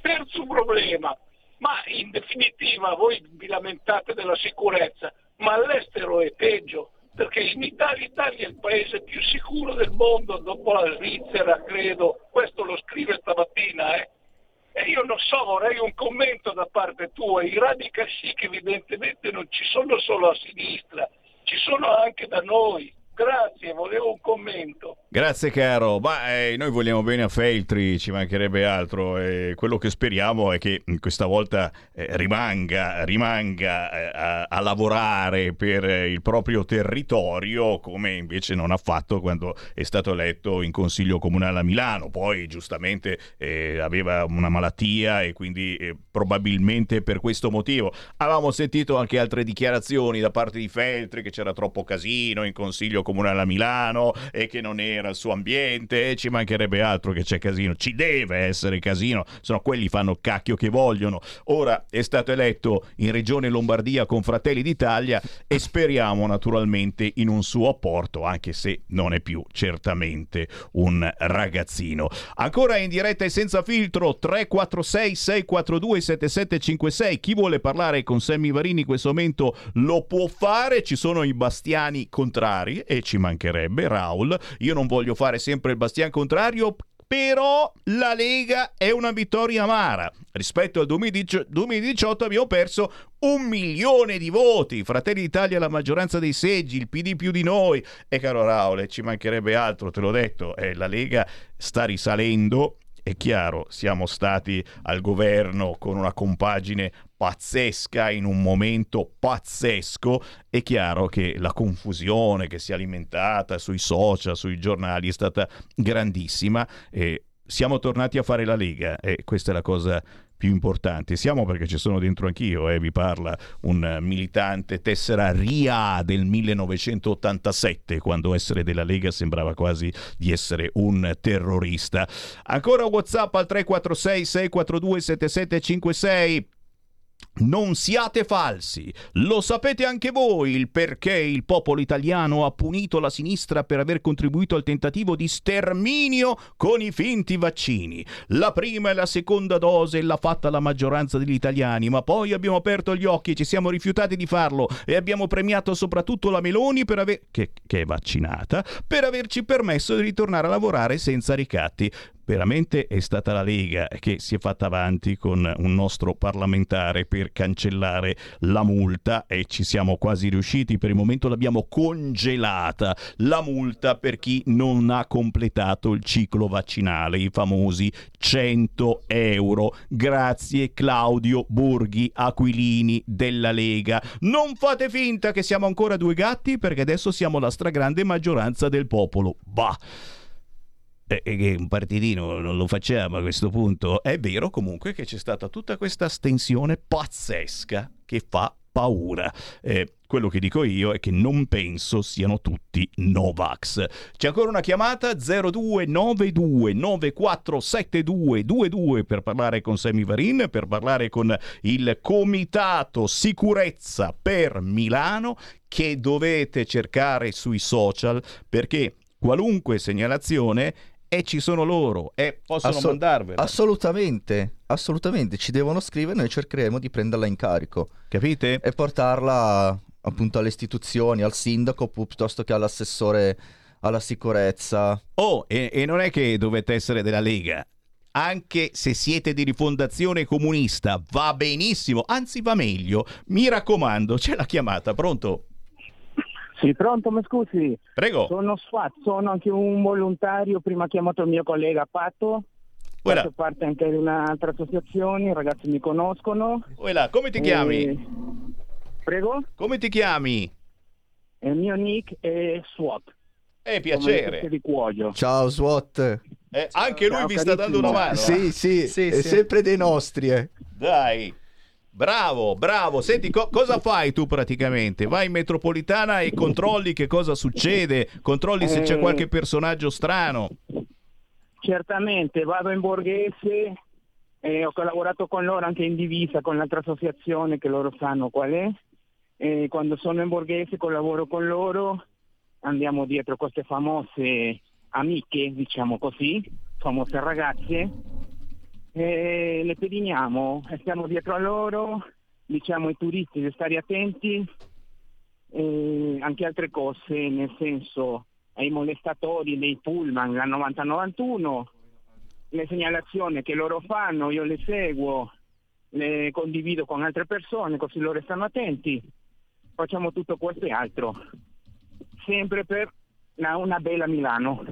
Terzo problema, ma in definitiva voi vi lamentate della sicurezza, ma all'estero è peggio, perché in Italia, l'Italia è il paese più sicuro del mondo dopo la Svizzera, credo, questo lo scrive stamattina, eh. E io non so, vorrei un commento da parte tua. I radical chic evidentemente non ci sono solo a sinistra, ci sono anche da noi. Grazie, volevo un commento. Grazie caro, ma eh, noi vogliamo bene a Feltri, ci mancherebbe altro. e quello che speriamo è che questa volta eh, rimanga, rimanga eh, a, a lavorare per eh, il proprio territorio, come invece non ha fatto quando è stato eletto in Consiglio Comunale a Milano. Poi giustamente eh, aveva una malattia e quindi eh, probabilmente per questo motivo. Avevamo sentito anche altre dichiarazioni da parte di Feltri che c'era troppo casino in Consiglio Comunale a Milano e che non era il suo ambiente e ci mancherebbe altro che c'è casino. Ci deve essere casino, sono quelli fanno cacchio che vogliono. Ora è stato eletto in Regione Lombardia con Fratelli d'Italia e speriamo naturalmente in un suo apporto, anche se non è più certamente un ragazzino. Ancora in diretta e senza filtro 346 642 7756. Chi vuole parlare con Sammy Varini in questo momento lo può fare. Ci sono i bastiani contrari e ci mancherebbe Raul. Io non voglio fare sempre il bastian contrario. Però la Lega è una vittoria amara. Rispetto al 2018 2018 abbiamo perso un milione di voti. Fratelli d'Italia la maggioranza dei seggi, il PD più di noi. E caro Raul, ci mancherebbe altro, te l'ho detto. eh, la Lega sta risalendo è chiaro, siamo stati al governo con una compagine pazzesca in un momento pazzesco. È chiaro che la confusione che si è alimentata sui social, sui giornali è stata grandissima. E siamo tornati a fare la Lega e questa è la cosa più importante. Siamo perché ci sono dentro anch'io, eh, vi parla un militante tessera RIA del 1987, quando essere della Lega sembrava quasi di essere un terrorista. Ancora WhatsApp al 346 642 7756. Non siate falsi, lo sapete anche voi il perché il popolo italiano ha punito la sinistra per aver contribuito al tentativo di sterminio con i finti vaccini. La prima e la seconda dose l'ha fatta la maggioranza degli italiani, ma poi abbiamo aperto gli occhi e ci siamo rifiutati di farlo e abbiamo premiato soprattutto la Meloni per aver... che, che è vaccinata, per averci permesso di ritornare a lavorare senza ricatti veramente è stata la Lega che si è fatta avanti con un nostro parlamentare per cancellare la multa e ci siamo quasi riusciti, per il momento l'abbiamo congelata, la multa per chi non ha completato il ciclo vaccinale, i famosi 100 euro. Grazie Claudio Borghi Aquilini della Lega. Non fate finta che siamo ancora due gatti perché adesso siamo la stragrande maggioranza del popolo. Bah! E che un partitino non lo facciamo a questo punto. È vero comunque che c'è stata tutta questa stensione pazzesca che fa paura. Eh, quello che dico io è che non penso siano tutti Novax. C'è ancora una chiamata 0292 947222 per parlare con Sammy Varin, per parlare con il Comitato Sicurezza per Milano che dovete cercare sui social perché qualunque segnalazione e ci sono loro e possono Assol- mandarvela. Assolutamente, assolutamente, ci devono scrivere, noi cercheremo di prenderla in carico. Capite? E portarla appunto alle istituzioni, al sindaco piuttosto che all'assessore alla sicurezza. Oh, e, e non è che dovete essere della Lega. Anche se siete di rifondazione comunista, va benissimo, anzi va meglio. Mi raccomando, c'è la chiamata, pronto? Sì, pronto, mi scusi. Prego. Sono Sfat, sono anche un volontario, prima ha chiamato il mio collega Pato. Faccio parte anche di un'altra associazione, i ragazzi mi conoscono. Voilà, come ti chiami? E- Prego? Come ti chiami? Il mio nick è SWAT. Eh, piacere. di cuoio. Ciao SWAT. Eh, anche lui Ciao, vi sta dando una mano. Sì, sì, Sì, è sì. sempre dei nostri, eh. Dai. Bravo, bravo. Senti, co- cosa fai tu praticamente? Vai in metropolitana e controlli che cosa succede, controlli se c'è Eh. qualche personaggio strano. Certamente, vado in borghese e ho collaborato con loro anche in divisa con l'altra associazione che loro sanno qual è. E quando sono in borghese collaboro con loro, andiamo dietro queste famose amiche, diciamo così, famose ragazze, e le pediniamo stiamo dietro a loro, diciamo ai turisti di stare attenti e anche altre cose, nel senso ai molestatori dei pullman, la 90-91, le segnalazioni che loro fanno, io le seguo, le condivido con altre persone così loro stanno attenti, facciamo tutto questo e altro, sempre per una bella Milano.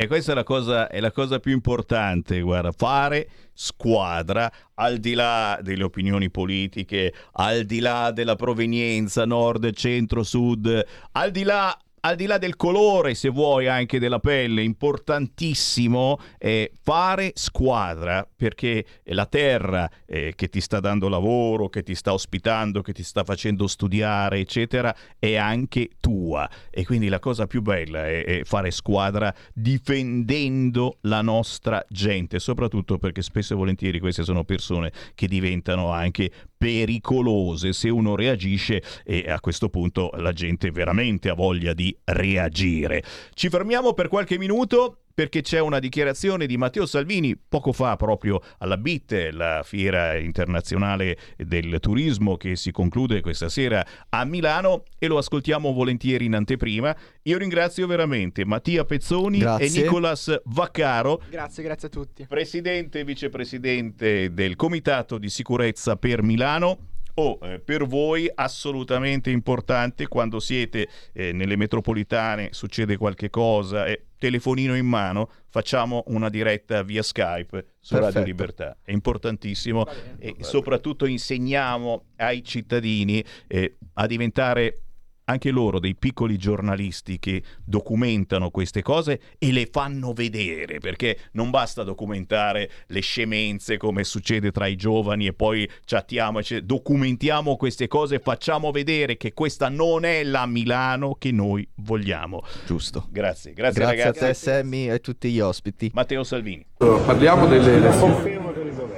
E questa è la cosa, è la cosa più importante, guarda, fare squadra al di là delle opinioni politiche, al di là della provenienza, nord, centro, sud, al di là, al di là del colore, se vuoi, anche della pelle, importantissimo è fare squadra perché la terra eh, che ti sta dando lavoro, che ti sta ospitando, che ti sta facendo studiare, eccetera, è anche tua. E quindi la cosa più bella è, è fare squadra difendendo la nostra gente, soprattutto perché spesso e volentieri queste sono persone che diventano anche pericolose se uno reagisce e a questo punto la gente veramente ha voglia di reagire. Ci fermiamo per qualche minuto perché c'è una dichiarazione di Matteo Salvini poco fa proprio alla BIT, la fiera internazionale del turismo che si conclude questa sera a Milano e lo ascoltiamo volentieri in anteprima. Io ringrazio veramente Mattia Pezzoni Grazie. e Nicolas Vaccaro. Grazie, grazie a tutti. Presidente e vicepresidente del Comitato di Sicurezza per Milano. Oh, eh, per voi assolutamente importante quando siete eh, nelle metropolitane, succede qualche cosa e telefonino in mano, facciamo una diretta via Skype su Radio Perfetto. Libertà. È importantissimo e soprattutto insegniamo ai cittadini eh, a diventare anche loro dei piccoli giornalisti che documentano queste cose e le fanno vedere, perché non basta documentare le scemenze come succede tra i giovani e poi chattiamo, documentiamo queste cose, facciamo vedere che questa non è la Milano che noi vogliamo. Giusto. Grazie, grazie, Grazie a ragazzi. te, Sammy, e a tutti gli ospiti. Matteo Salvini. Parliamo delle. Confermo del governo.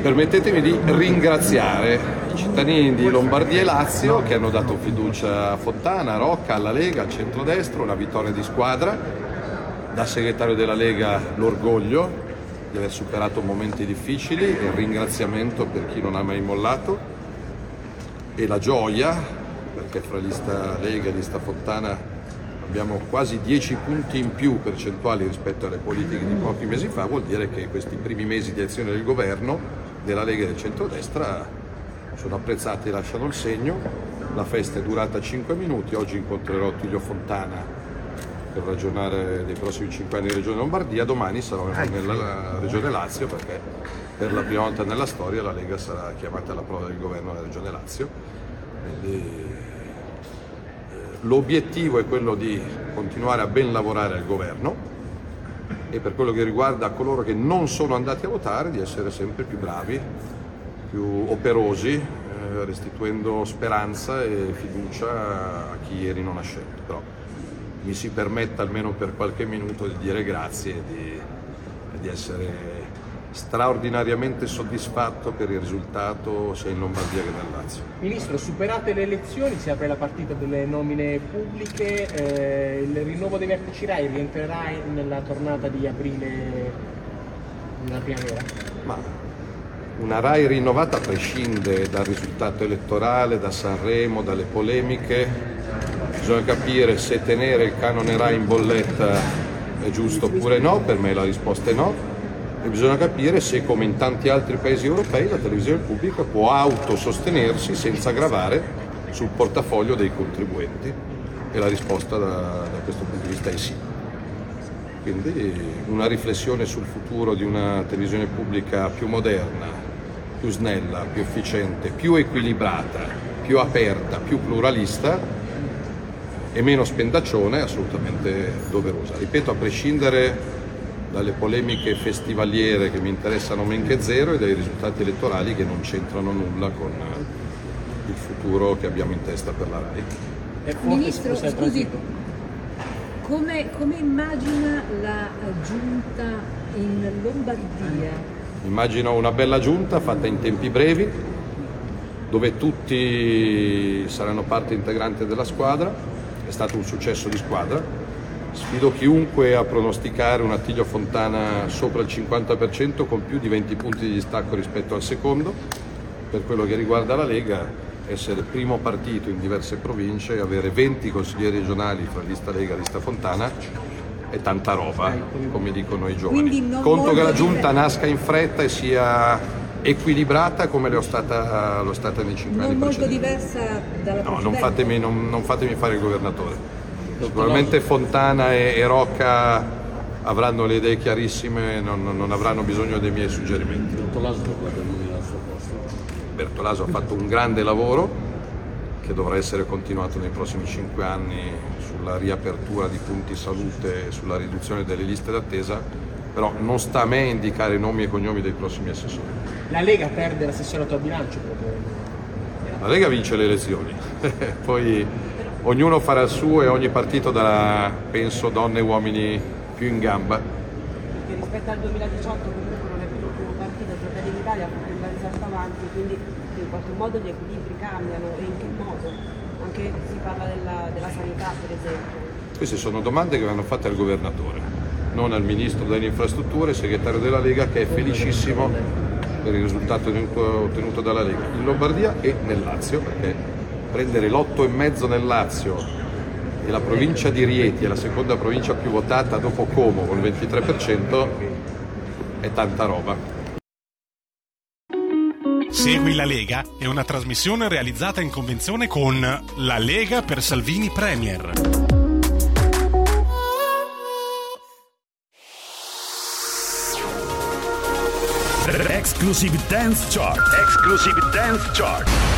Permettetemi di ringraziare i cittadini di Lombardia e Lazio che hanno dato fiducia a Fontana, a Rocca, alla Lega, al centrodestra, una vittoria di squadra. Da segretario della Lega l'orgoglio di aver superato momenti difficili e il ringraziamento per chi non ha mai mollato e la gioia perché fra lista Lega e lista Fontana abbiamo quasi 10 punti in più percentuali rispetto alle politiche di pochi mesi fa, vuol dire che questi primi mesi di azione del governo, della Lega del centrodestra sono apprezzati e lasciano il segno. La festa è durata 5 minuti, oggi incontrerò Tullio Fontana per ragionare dei prossimi 5 anni in Regione Lombardia, domani sarò nella Regione Lazio perché per la prima volta nella storia la Lega sarà chiamata alla prova del governo della Regione Lazio. Quindi L'obiettivo è quello di continuare a ben lavorare al governo e per quello che riguarda coloro che non sono andati a votare di essere sempre più bravi, più operosi, eh, restituendo speranza e fiducia a chi ieri non ha scelto. Però mi si permetta almeno per qualche minuto di dire grazie e di, di essere straordinariamente soddisfatto per il risultato sia in Lombardia che nel Lazio. Ministro, superate le elezioni, si apre la partita delle nomine pubbliche, eh, il rinnovo dei vertici RAI rientrerà nella tornata di aprile nella primavera? Ma una RAI rinnovata prescinde dal risultato elettorale, da Sanremo, dalle polemiche, bisogna capire se tenere il canone RAI in bolletta è giusto oppure no, per me la risposta è no e bisogna capire se come in tanti altri paesi europei la televisione pubblica può autosostenersi senza gravare sul portafoglio dei contribuenti e la risposta da, da questo punto di vista è sì. Quindi una riflessione sul futuro di una televisione pubblica più moderna, più snella, più efficiente, più equilibrata, più aperta, più pluralista e meno spendaccione è assolutamente doverosa. Ripeto, a prescindere dalle polemiche festivaliere che mi interessano men che zero e dai risultati elettorali che non c'entrano nulla con il futuro che abbiamo in testa per la RAI. Ministro, scusi, come, come immagina la giunta in Lombardia? Immagino una bella giunta fatta in tempi brevi, dove tutti saranno parte integrante della squadra, è stato un successo di squadra, Sfido chiunque a pronosticare un Attilio Fontana sopra il 50% con più di 20 punti di distacco rispetto al secondo. Per quello che riguarda la Lega, essere primo partito in diverse province e avere 20 consiglieri regionali fra lista Lega e lista Fontana è tanta roba, come dicono i giovani. Conto che la giunta nasca in fretta e sia equilibrata come lo è stata, è stata nei 5 non anni molto precedenti. diversa dalla No, non fatemi, non- non fatemi fare il governatore. Sicuramente Fontana e, e Rocca avranno le idee chiarissime e non, non- non avranno bisogno dei miei suggerimenti. Bertolaso ha fatto un grande lavoro che dovrà essere continuato nei prossimi cinque anni sulla riapertura di punti salute e sulla riduzione delle liste d'attesa, però non sta a me indicare i nomi e cognomi dei prossimi assessori. La Lega perde l'assessorato a bilancio proprio. La Lega vince le elezioni, poi ognuno farà il suo e ogni partito darà, penso, donne e uomini più in gamba. che rispetto al 2018 comunque non è più primo partito, Fratelli d'Italia ha fatto un bel salto avanti, quindi in qualche modo gli equilibri cambiano e in che modo? Anche si parla della, della sanità per esempio. Queste sono domande che vanno fatte al governatore, non al ministro delle infrastrutture, segretario della Lega, che è felicissimo per il risultato ottenuto dalla Lega in Lombardia e nel Lazio, perché prendere l'otto e mezzo nel Lazio e la provincia di Rieti è la seconda provincia più votata dopo Como con il 23% è tanta roba. Segui la Lega è una trasmissione realizzata in convenzione con La Lega per Salvini Premier. Exclusive Dance Chart. Exclusive Dance Chart.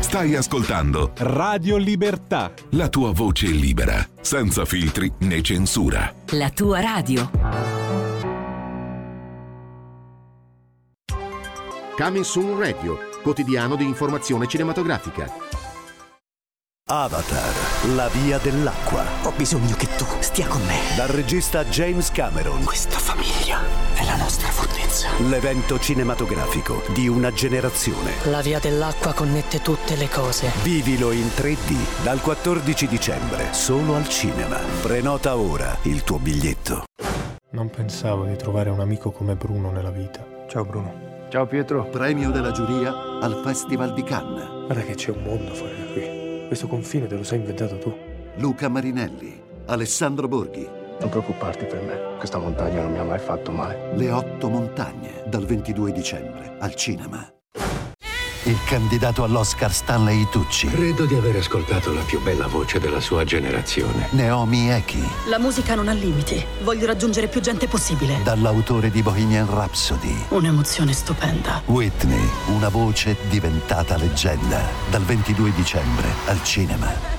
Stai ascoltando Radio Libertà. la tua voce libera, senza filtri né censura. La tua radio. Coming Soon Radio, quotidiano di informazione cinematografica. Avatar, la via dell'acqua. Ho bisogno che tu stia con me. Dal regista James Cameron. Questa famiglia la nostra fortezza. L'evento cinematografico di una generazione. La via dell'acqua connette tutte le cose. Vivilo in 3D dal 14 dicembre, solo al cinema. Prenota ora il tuo biglietto. Non pensavo di trovare un amico come Bruno nella vita. Ciao Bruno. Ciao Pietro. Premio della giuria al Festival di Cannes. Guarda che c'è un mondo fuori da qui. Questo confine te lo sei inventato tu. Luca Marinelli, Alessandro Borghi. Non preoccuparti per me. Questa montagna non mi ha mai fatto male. Le otto montagne, dal 22 dicembre, al cinema. Il candidato all'Oscar Stanley Tucci. Credo di aver ascoltato la più bella voce della sua generazione. Naomi Eki, La musica non ha limiti. Voglio raggiungere più gente possibile. dall'autore di Bohemian Rhapsody. Un'emozione stupenda. Whitney, una voce diventata leggenda. Dal 22 dicembre, al cinema.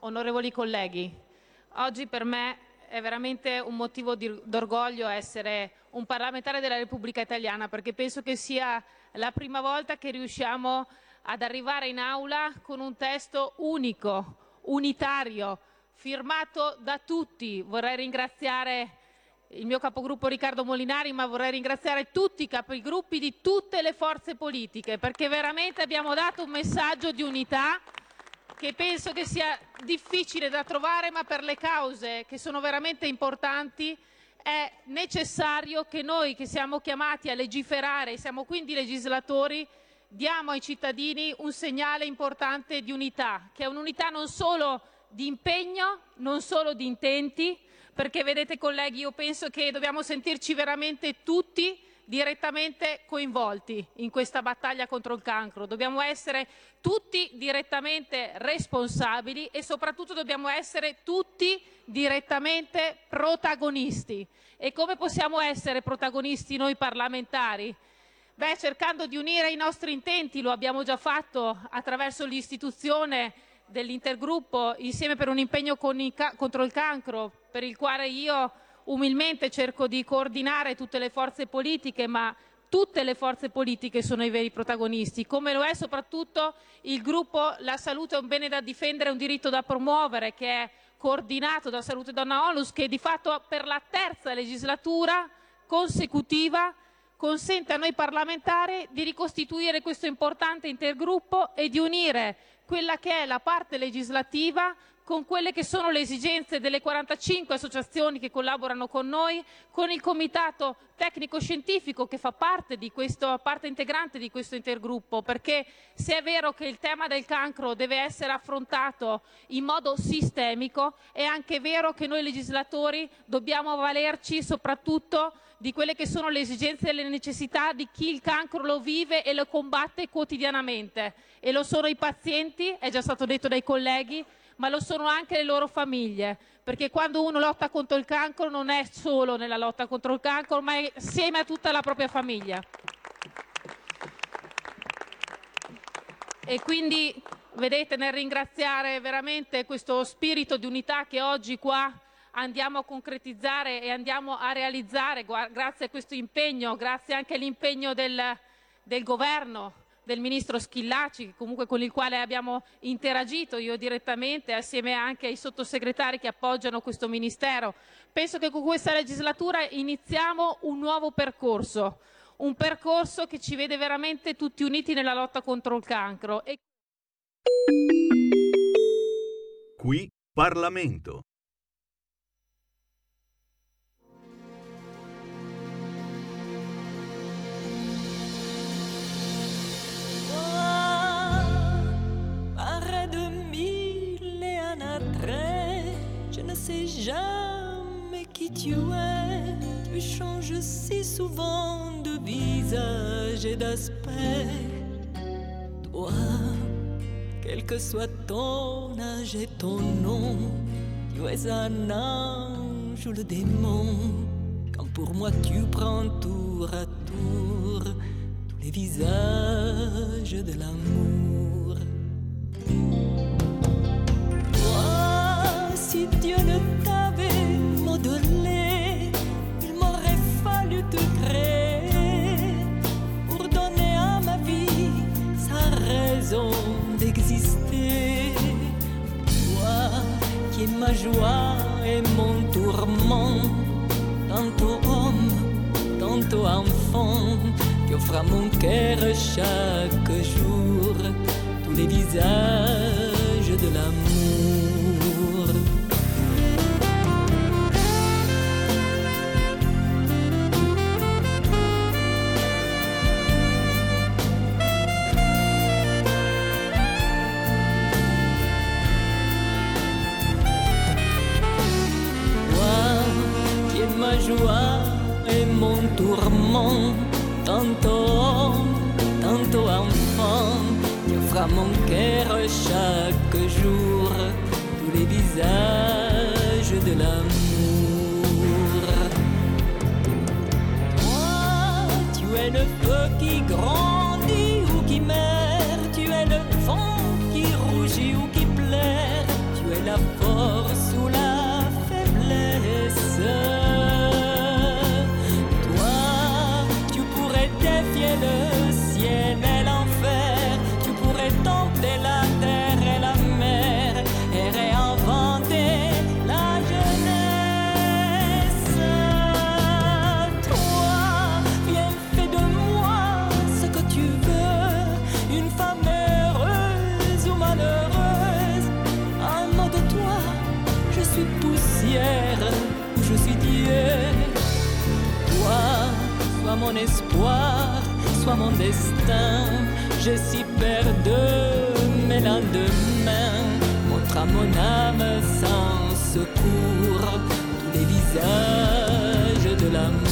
onorevoli colleghi. Oggi per me è veramente un motivo d'orgoglio essere un parlamentare della Repubblica Italiana perché penso che sia la prima volta che riusciamo ad arrivare in aula con un testo unico, unitario, firmato da tutti. Vorrei ringraziare il mio capogruppo Riccardo Molinari, ma vorrei ringraziare tutti i capigruppi di tutte le forze politiche, perché veramente abbiamo dato un messaggio di unità che penso che sia difficile da trovare, ma per le cause che sono veramente importanti è necessario che noi che siamo chiamati a legiferare, siamo quindi legislatori, diamo ai cittadini un segnale importante di unità, che è un'unità non solo di impegno, non solo di intenti, perché vedete colleghi, io penso che dobbiamo sentirci veramente tutti direttamente coinvolti in questa battaglia contro il cancro. Dobbiamo essere tutti direttamente responsabili e soprattutto dobbiamo essere tutti direttamente protagonisti. E come possiamo essere protagonisti noi parlamentari? Beh, cercando di unire i nostri intenti, lo abbiamo già fatto attraverso l'istituzione dell'intergruppo Insieme per un impegno con i ca- contro il cancro, per il quale io umilmente cerco di coordinare tutte le forze politiche, ma tutte le forze politiche sono i veri protagonisti, come lo è soprattutto il gruppo La salute è un bene da difendere, è un diritto da promuovere, che è coordinato da Salute Donna Onlus, che di fatto per la terza legislatura consecutiva consente a noi parlamentari di ricostituire questo importante intergruppo e di unire quella che è la parte legislativa con quelle che sono le esigenze delle 45 associazioni che collaborano con noi, con il comitato tecnico-scientifico che fa parte, questo, parte integrante di questo intergruppo, perché se è vero che il tema del cancro deve essere affrontato in modo sistemico, è anche vero che noi legislatori dobbiamo avvalerci soprattutto di quelle che sono le esigenze e le necessità di chi il cancro lo vive e lo combatte quotidianamente. E lo sono i pazienti, è già stato detto dai colleghi, ma lo sono anche le loro famiglie, perché quando uno lotta contro il cancro non è solo nella lotta contro il cancro, ma è insieme a tutta la propria famiglia. E quindi, vedete, nel ringraziare veramente questo spirito di unità che oggi qua andiamo a concretizzare e andiamo a realizzare, grazie a questo impegno, grazie anche all'impegno del, del governo, del ministro Schillaci, con il quale abbiamo interagito io direttamente, assieme anche ai sottosegretari che appoggiano questo ministero. Penso che con questa legislatura iniziamo un nuovo percorso, un percorso che ci vede veramente tutti uniti nella lotta contro il cancro. E... Qui Parlamento. Tu es, tu changes si souvent de visage et d'aspect. Toi, quel que soit ton âge et ton nom, tu es un ange ou le démon. Quand pour moi tu prends tour à tour tous les visages de l'amour. Si Dieu ne t'avait modelé, il m'aurait fallu te créer pour donner à ma vie sa raison d'exister. Toi, qui est ma joie et mon tourment, tantôt homme, tantôt enfant, qui offre à mon cœur chaque jour tous les visages de l'amour. Tantôt tantôt enfant, offre à mon cœur chaque jour tous les visages de l'amour. Toi, tu es le feu qui grandit ou qui meurt, tu es le vent qui rougit ou qui plaire, tu es la force mon destin. Je suis père de mes lendemains. Montre à mon âme sans secours tous les visages de l'amour.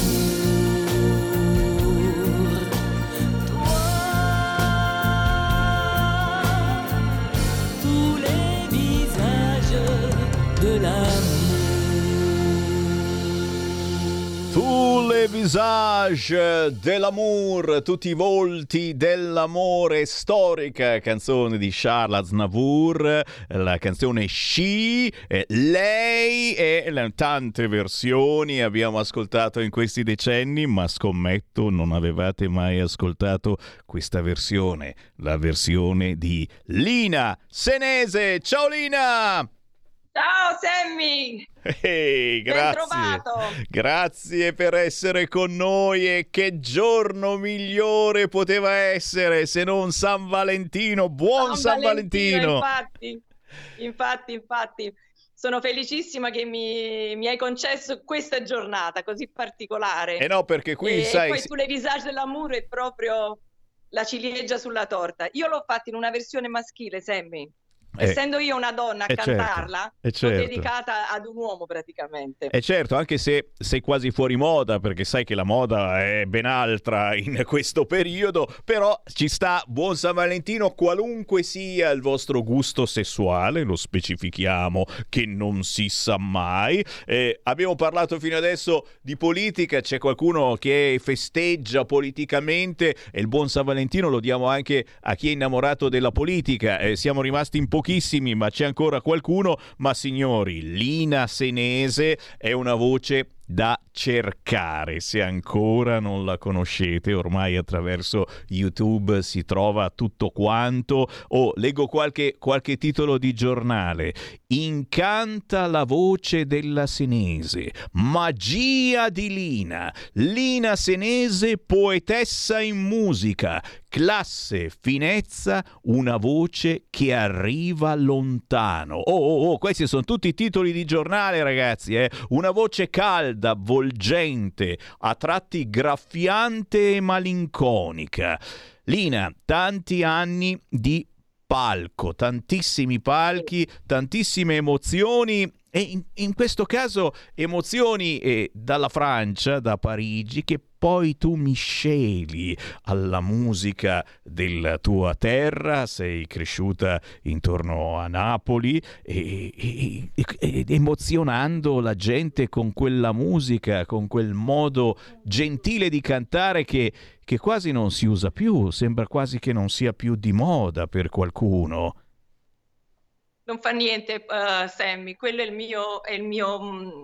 Les visages dell'amour, tutti i volti dell'amore, storica canzone di Charles Aznavour, la canzone She, eh, lei e le tante versioni abbiamo ascoltato in questi decenni, ma scommetto non avevate mai ascoltato questa versione, la versione di Lina Senese. Ciao Lina! Ciao Sammy! Ben grazie. Grazie per essere con noi e che giorno migliore poteva essere se non San Valentino. Buon San, Valentino! Infatti, infatti, infatti. Sono felicissima che mi, mi hai concesso questa giornata così particolare. Eh no, perché qui e, sai- E poi sulle visage dell'amour è proprio la ciliegia sulla torta. Io l'ho fatta in una versione maschile, Sammy. Eh, Essendo io una donna a eh, certo, cantarla, l'ho certo. dedicata ad un uomo praticamente. E certo, anche se sei quasi fuori moda, perché sai che la moda è ben altra in questo periodo, però ci sta buon San Valentino, qualunque sia il vostro gusto sessuale, lo specifichiamo che non si sa mai. Eh, abbiamo parlato fino adesso di politica, c'è qualcuno che festeggia politicamente e il buon San Valentino lo diamo anche a chi è innamorato della politica. Eh, siamo rimasti in pochissimi, ma c'è ancora qualcuno. Ma signori, Lina Senese è una voce da cercare. Se ancora non la conoscete ormai attraverso YouTube si trova tutto quanto. O leggo qualche, qualche titolo di giornale. Incanta la voce della Senese. Magia di Lina. Lina Senese poetessa in musica classe finezza una voce che arriva lontano oh oh oh questi sono tutti titoli di giornale ragazzi eh? una voce calda avvolgente a tratti graffiante e malinconica Lina tanti anni di palco, tantissimi palchi, tantissime emozioni E in, in, questo caso emozioni eh, dalla Francia, da Parigi, che poi tu misceli alla musica della tua terra, sei cresciuta intorno a Napoli e, e, e, emozionando la gente con quella musica, con quel modo gentile di cantare che, che quasi non si usa più, sembra quasi che non sia più di moda per qualcuno non fa niente, uh, Sammy, quello è il mio, è il mio, mm,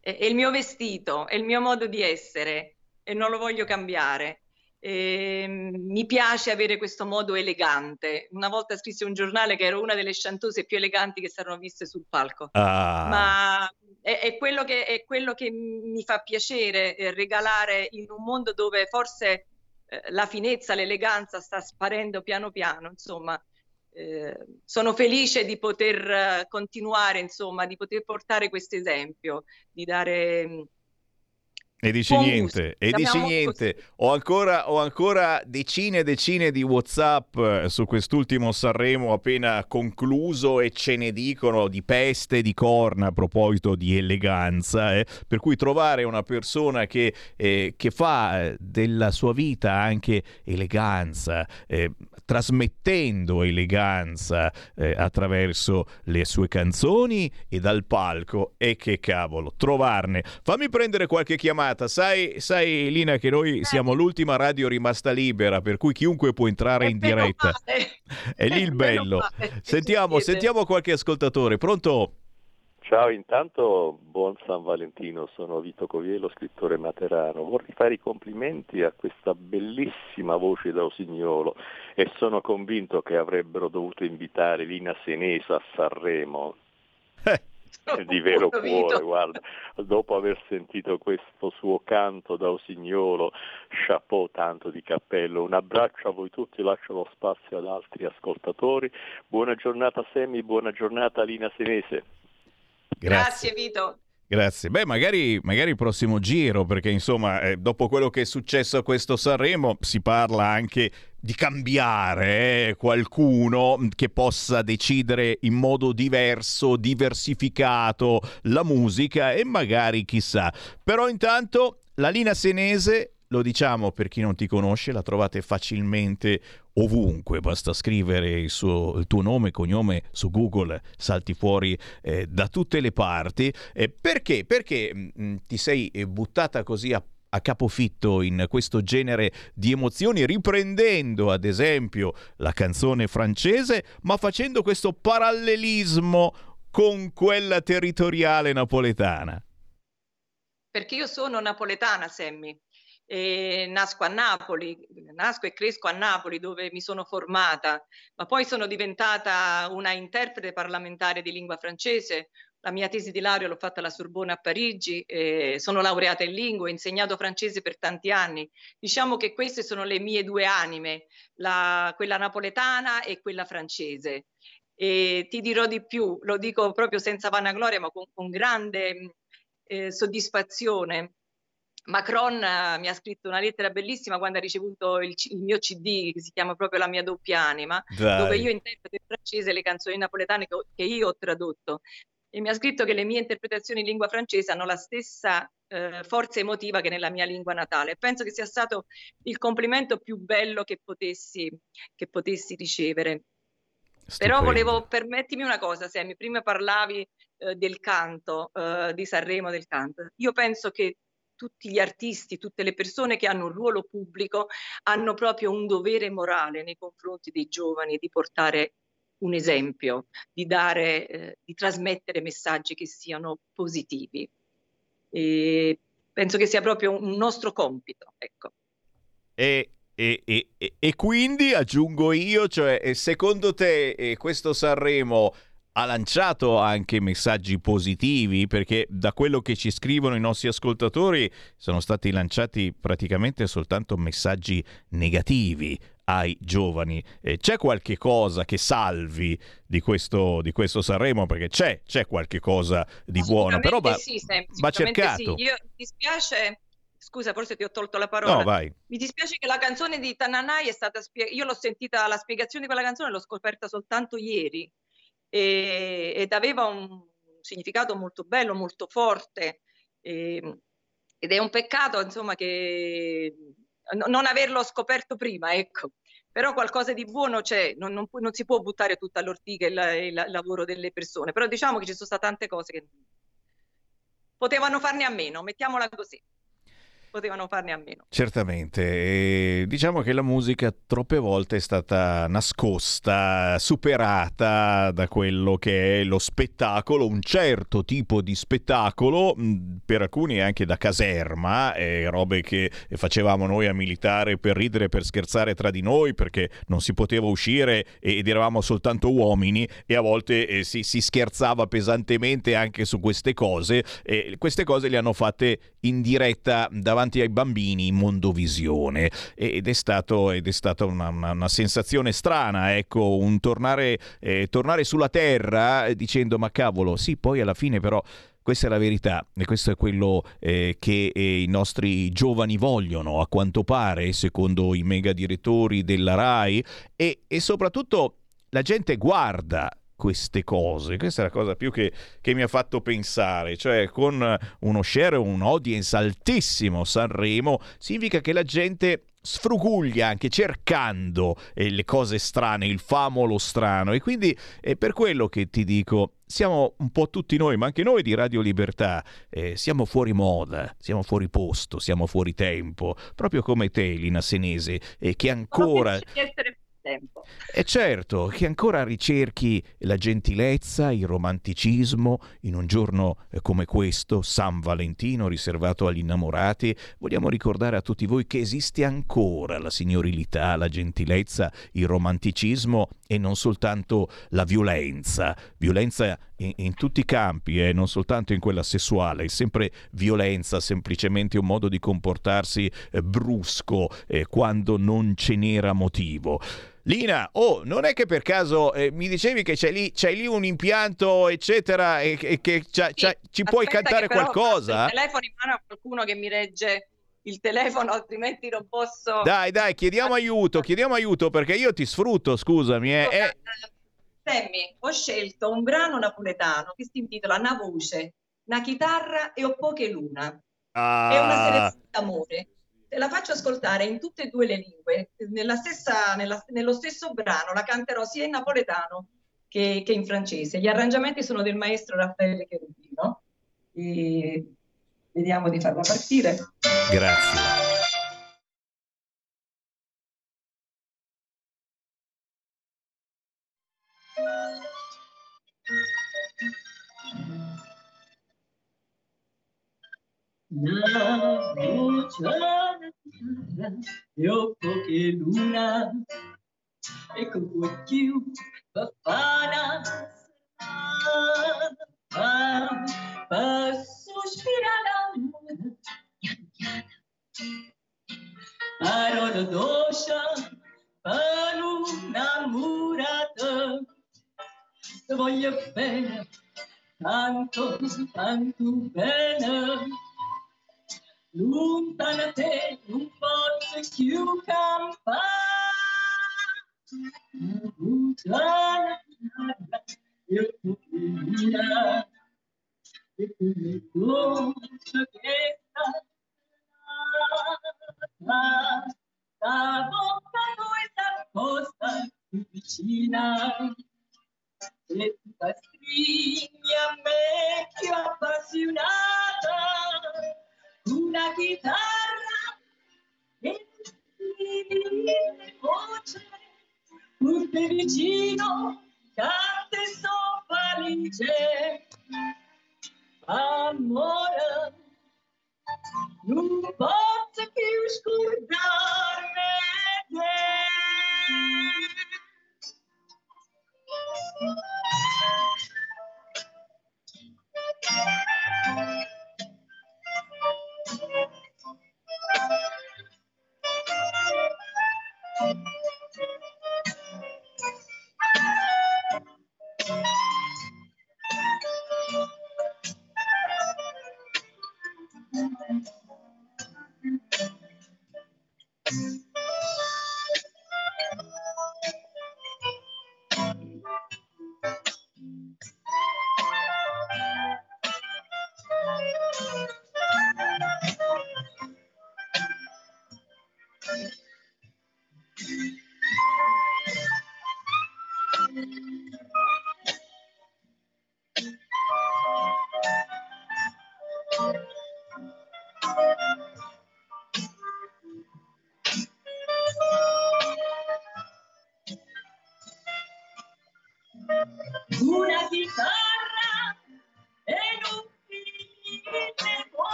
è il mio vestito, è il mio modo di essere e non lo voglio cambiare. E, mi piace avere questo modo elegante. Una volta scrissi un giornale che ero una delle chantose più eleganti che si erano viste sul palco. Ah. Ma è, è, quello che, è, quello che, mi fa piacere eh, regalare in un mondo dove forse eh, la finezza, l'eleganza sta sparendo piano piano. Insomma, eh, sono felice di poter eh, continuare, insomma, di poter portare questo esempio, di dare mm, e dici Buon niente, e dici niente. Ho ancora, ho ancora, decine e decine di WhatsApp eh, su quest'ultimo Sanremo appena concluso e ce ne dicono di peste di corna a proposito di eleganza. Eh? Per cui trovare una persona che, eh, che fa eh, della sua vita anche eleganza, eh, trasmettendo eleganza eh, attraverso le sue canzoni e dal palco, e che cavolo, trovarne. Fammi prendere qualche chiamata. Sai, sai, Lina, che noi eh. siamo l'ultima radio rimasta libera, per cui chiunque può entrare in diretta. È lì il bello. Sentiamo, sentiamo qualche ascoltatore. Pronto? Ciao, intanto buon San Valentino, sono Vito Coviello, scrittore materano. Vorrei fare i complimenti a questa bellissima voce da Osignolo e sono convinto che avrebbero dovuto invitare Lina Senesa a Sanremo. Eh di vero cuore, guarda, dopo aver sentito questo suo canto da Osignolo, chapeau tanto di cappello, un abbraccio a voi tutti, lascio lo spazio ad altri ascoltatori, buona giornata Semi, buona giornata Lina Senese. Grazie, Grazie Vito. Grazie. Beh, magari, magari il prossimo giro, perché insomma, eh, dopo quello che è successo a questo Sanremo, si parla anche di cambiare eh, qualcuno che possa decidere in modo diverso, diversificato la musica e magari chissà. Però intanto la Lina Senese lo diciamo per chi non ti conosce, la trovate facilmente ovunque, basta scrivere il, suo, il tuo nome e cognome su Google, salti fuori eh, da tutte le parti. Eh, perché? Perché mh, mm, ti sei buttata così a a capofitto in questo genere di emozioni, riprendendo ad esempio la canzone francese, ma facendo questo parallelismo con quella territoriale napoletana. Perché io sono napoletana, Sammy e nasco a Napoli, nasco e cresco a Napoli dove mi sono formata, ma poi sono diventata una interprete parlamentare di lingua francese. La mia tesi di laurea l'ho fatta alla Sorbona a Parigi, sono laureata in lingua, ho insegnato francese per tanti anni. Diciamo che queste sono le mie due anime, la, quella napoletana e quella francese. E ti dirò di più, lo dico proprio senza vanagloria, ma con, con grande eh, soddisfazione Macron uh, mi ha scritto una lettera bellissima quando ha ricevuto il, il, mio CD che si chiama proprio La mia doppia anima, Dai. dove io interpreto in francese le canzoni napoletane che, che, io ho tradotto. E mi ha scritto che le mie interpretazioni in lingua francese hanno la stessa uh, forza emotiva che nella mia lingua natale. Penso che sia stato il complimento più bello che potessi, che potessi ricevere. Stupendo. Però volevo permettermi una cosa, Sammy, prima parlavi uh, del canto, di Sanremo del canto. Io penso che tutti gli artisti, tutte le persone che hanno un ruolo pubblico hanno proprio un dovere morale nei confronti dei giovani di portare un esempio, di, dare, eh, di trasmettere messaggi che siano positivi. E penso che sia proprio un nostro compito. Ecco. E e, e, e, quindi aggiungo io, cioè, secondo te eh, questo Sanremo ha lanciato anche messaggi positivi perché da quello che ci scrivono i nostri ascoltatori sono stati lanciati praticamente soltanto messaggi negativi ai giovani. Eh, c'è qualche cosa che salvi di questo, di questo Sanremo? Perché c'è, c'è qualche cosa di buono, però va, sì, Sam, va cercato. Sì. Io mi dispiace scusa, forse ti ho tolto la parola. No, vai. Mi dispiace che la canzone di Tananai è stata spiegata. Io l'ho sentita, la spiegazione di quella canzone l'ho scoperta soltanto ieri e, ed aveva un, significato molto bello, molto forte. E, ed è un peccato, insomma, che non averlo scoperto prima, ecco. Però qualcosa di buono c'è, non, non, non si può buttare tutta all'ortica il, il, il lavoro delle persone, però diciamo che ci sono state tante cose che potevano farne a meno, mettiamola così potevano farne a meno. Certamente, e diciamo che la musica troppe volte è stata nascosta, superata da quello che è lo spettacolo, un certo tipo di spettacolo, per alcuni anche da caserma, eh, robe che facevamo noi a militare per ridere, per scherzare tra di noi, perché non si poteva uscire ed eravamo soltanto uomini e a volte eh, si, si, scherzava pesantemente anche su queste cose e queste cose le hanno fatte in diretta davanti davanti ai bambini in mondovisione. Ed è, stato, ed è stata una, una, una, sensazione strana, ecco, un tornare, eh, tornare sulla terra eh, dicendo ma cavolo, sì, poi alla fine però questa è la verità e questo è quello eh, che eh, i nostri giovani vogliono, a quanto pare, secondo i mega direttori della RAI. E, e soprattutto la gente guarda queste cose. Questa è la cosa più che, che mi ha fatto pensare, cioè con uno share, un audience altissimo Sanremo, significa che la gente sfruguglia anche cercando eh, le cose strane, il famolo strano. E quindi è per quello che ti dico siamo un po' tutti noi, ma anche noi di Radio Libertà, eh, siamo fuori moda, siamo fuori posto, siamo fuori tempo, proprio come te, Lina Senese, eh, che ancora tempo. E certo, che ancora ricerchi la gentilezza, il romanticismo in un giorno eh, come questo, San Valentino, riservato agli innamorati, vogliamo ricordare a tutti voi che esiste ancora la signorilità, la gentilezza, il romanticismo e non soltanto la violenza. Violenza in, in tutti i campi, eh, non soltanto in quella sessuale, è sempre violenza, semplicemente un modo di comportarsi eh, brusco eh, quando non ce n'era motivo. Lina, oh, non è che per caso eh, mi dicevi che c'è lì, c'è lì un impianto, eccetera, e, e che c'ha, sì, c'ha, ci puoi cantare qualcosa? Il telefono in mano a qualcuno che mi regge il telefono, altrimenti non posso. Dai, dai, chiediamo aiuto, chiediamo aiuto perché io ti sfrutto, scusami. Eh, eh. Sammy, ho scelto un brano napoletano che si intitola Una voce, una chitarra e ho poche luna. Ah. È una selezione d'amore te la faccio ascoltare in tutte e due le lingue, nella stessa, nella, nello stesso brano, la canterò sia in napoletano che, che, in francese. Gli arrangiamenti sono del maestro Raffaele Cherubino. E vediamo di farla partire. Grazie. Una luce e ho poche luna e con più bafana pa, pa sospira l'amore pian piano parola doscia per una murata ti voglio bene tanto tanto bene lontana te non posso più campare lontana io mia e come dolce che sta la bocca questa posta più vicina e tu stringi a me più appassionata una chitarra e voce, urte vicino, canta e so felice. Amore, non posso più scordarne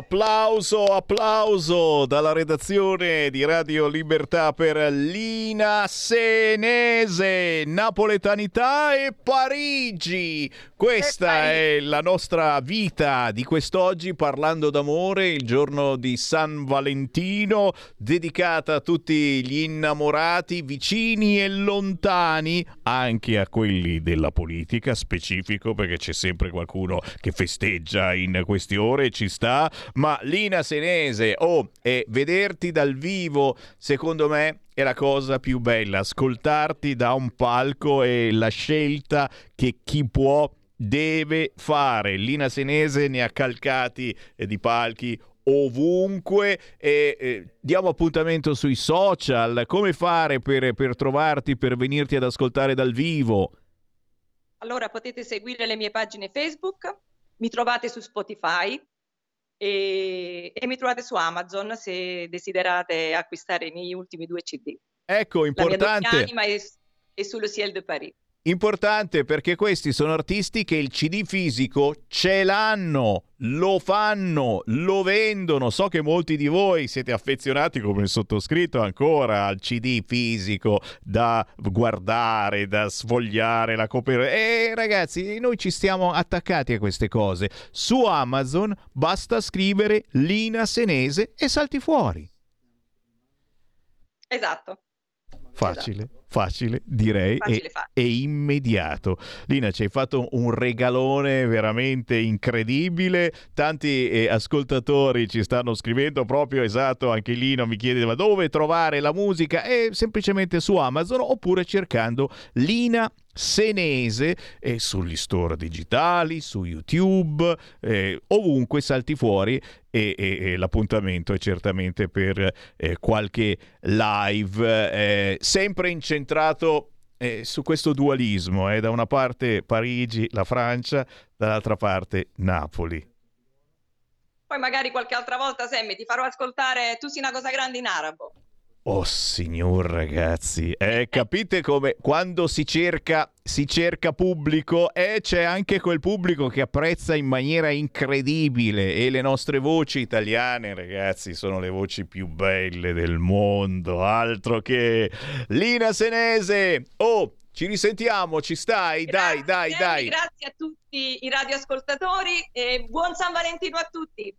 Applauso, applauso dalla redazione di Radio Libertà per Lina Senese, napoletanità e Parigi. Questa è la nostra vita di quest'oggi parlando d'amore, il giorno di San Valentino, dedicata a tutti gli innamorati vicini e lontani, anche a quelli della politica, specifico perché c'è sempre qualcuno che festeggia in queste ore, ci sta ma Lina Senese, oh, e vederti dal vivo, secondo me è la cosa più bella, ascoltarti da un palco e la scelta che chi può deve fare. Lina Senese ne ha calcati eh, di palchi ovunque e eh, diamo appuntamento sui social come fare per, per trovarti per venirti ad ascoltare dal vivo Allora potete seguire le mie pagine Facebook, mi trovate su Spotify e, e mi trovate su Amazon se desiderate acquistare i miei ultimi due CD. ecco La mia importante anima è, è sullo Ciel de Paris. Importante perché questi sono artisti che il CD fisico ce l'hanno, lo fanno, lo vendono. So che molti di voi siete affezionati come il sottoscritto ancora al CD fisico da guardare, da sfogliare la copertina. E ragazzi, noi ci stiamo attaccati a queste cose. Su Amazon basta scrivere Lina Senese e salti fuori. Esatto. Facile, facile direi Facile, e, facile. e immediato. Lina, ci hai fatto un regalone veramente incredibile. Tanti eh, ascoltatori ci stanno scrivendo proprio esatto. Anche Lino mi chiede ma dove trovare la musica? E semplicemente su Amazon oppure cercando Lina Senese eh, sugli store digitali, su YouTube, eh, ovunque salti fuori e, e- e l'appuntamento è certamente per eh, qualche live, eh, sempre incentrato eh, su questo dualismo, eh, da una parte Parigi, la Francia, dall'altra parte Napoli. Poi magari qualche altra volta, Sammy, ti farò ascoltare Tu sei una cosa grande in arabo. Oh signor ragazzi, eh, capite come quando si cerca, si cerca pubblico e eh, c'è anche quel pubblico che apprezza in maniera incredibile e le nostre voci italiane ragazzi sono le voci più belle del mondo, altro che Lina Senese. Oh, ci risentiamo, ci stai? Grazie, dai, dai, dai. Grazie a tutti i radioascoltatori e buon San Valentino a tutti.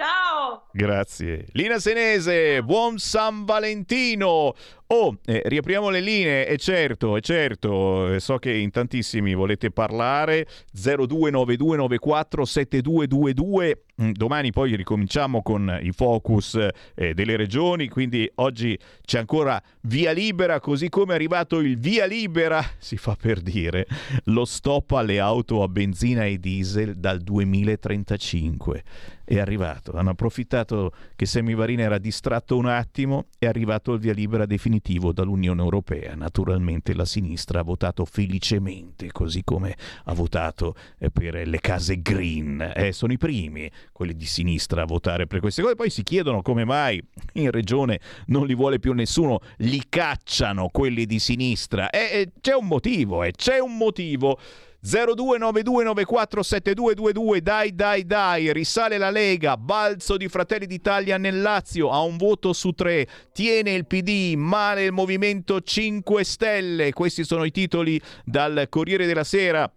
Ciao! Grazie. Lina Senese, buon San Valentino! Oh, eh, riapriamo le linee, è certo, è certo, so che in tantissimi volete parlare, 0292947222, mm, domani poi ricominciamo con i focus eh, delle regioni, quindi oggi c'è ancora via libera, così come è arrivato il via libera, si fa per dire, lo stop alle auto a benzina e diesel dal 2035 è arrivato. Hanno approfittato che Semivarina era distratto un attimo, è arrivato il via libera definitivo dall'Unione Europea. Naturalmente la sinistra ha votato felicemente, così come ha votato eh, per le case green. Eh, sono i primi, quelli di sinistra, a votare per queste cose. Poi si chiedono come mai in regione non li vuole più nessuno, li cacciano quelli di sinistra. Eh, eh c'è un motivo, eh, c'è un motivo. 0292947222 dai dai dai risale la Lega. Balzo di Fratelli d'Italia nel Lazio. A un voto su tre. Tiene il PD male il Movimento 5 Stelle. Questi sono i titoli dal Corriere della Sera.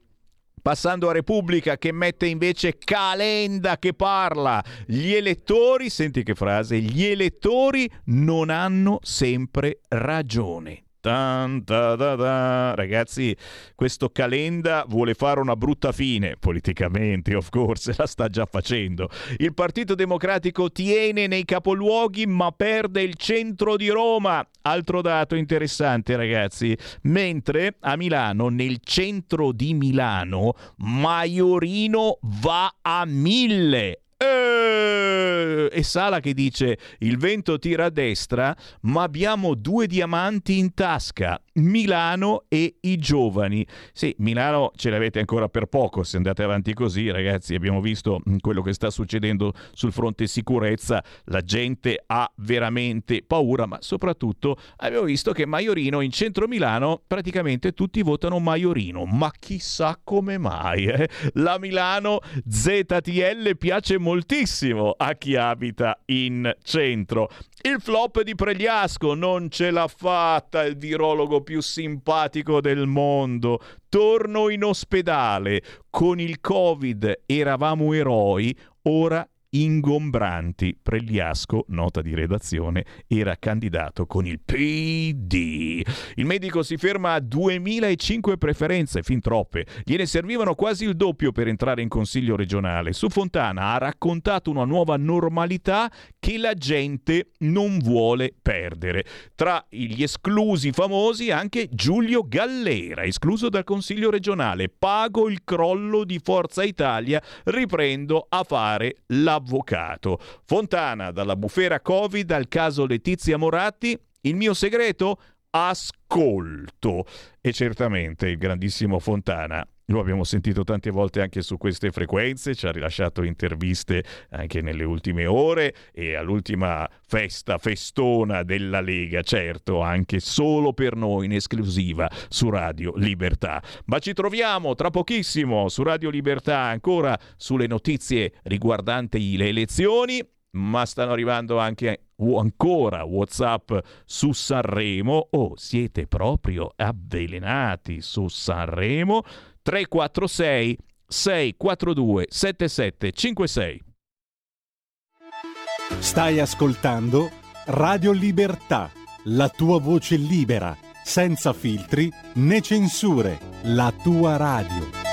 Passando a Repubblica che mette invece Calenda che parla. Gli elettori, senti che frase, gli elettori non hanno sempre ragione. Tan, ta, ta, ta. Ragazzi, questo Calenda vuole fare una brutta fine, politicamente, of course, la sta già facendo. Il Partito Democratico tiene nei capoluoghi ma perde il centro di Roma. Altro dato interessante, ragazzi. Mentre a Milano, nel centro di Milano, Maiorino va a mille e Sala che dice il vento tira a destra ma abbiamo due diamanti in tasca Milano e i giovani sì Milano ce l'avete ancora per poco se andate avanti così ragazzi abbiamo visto quello che sta succedendo sul fronte sicurezza la gente ha veramente paura ma soprattutto abbiamo visto che Maiorino in centro Milano praticamente tutti votano Maiorino ma chissà come mai eh? la Milano ZTL piace molto moltissimo a chi abita in centro. Il flop di Pregliasco non ce l'ha fatta, il virologo più simpatico del mondo. Torno in ospedale. Con il Covid eravamo eroi, ora ingombranti. Pregliasco, nota di redazione, era candidato con il PD. Il medico si ferma a 2005 preferenze, fin troppe. Gliene servivano quasi il doppio per entrare in consiglio regionale. Su Fontana ha raccontato una nuova normalità che la gente non vuole perdere. Tra gli esclusi famosi anche Giulio Gallera, escluso dal consiglio regionale. Pago il crollo di Forza Italia, riprendo a fare la avvocato. Fontana, dalla bufera Covid al caso Letizia Moratti, il mio segreto? Ascolto. E certamente il grandissimo Fontana lo abbiamo sentito tante volte anche su queste frequenze, ci ha rilasciato interviste anche nelle ultime ore e all'ultima festa, festona della Lega, certo, anche solo per noi in esclusiva su Radio Libertà. Ma ci troviamo tra pochissimo su Radio Libertà ancora sulle notizie riguardanti le elezioni, ma stanno arrivando anche ancora WhatsApp su Sanremo o oh, siete proprio avvelenati su Sanremo 346 642 7756. Stai ascoltando Radio Libertà, la tua voce libera, senza filtri né censure, la tua radio.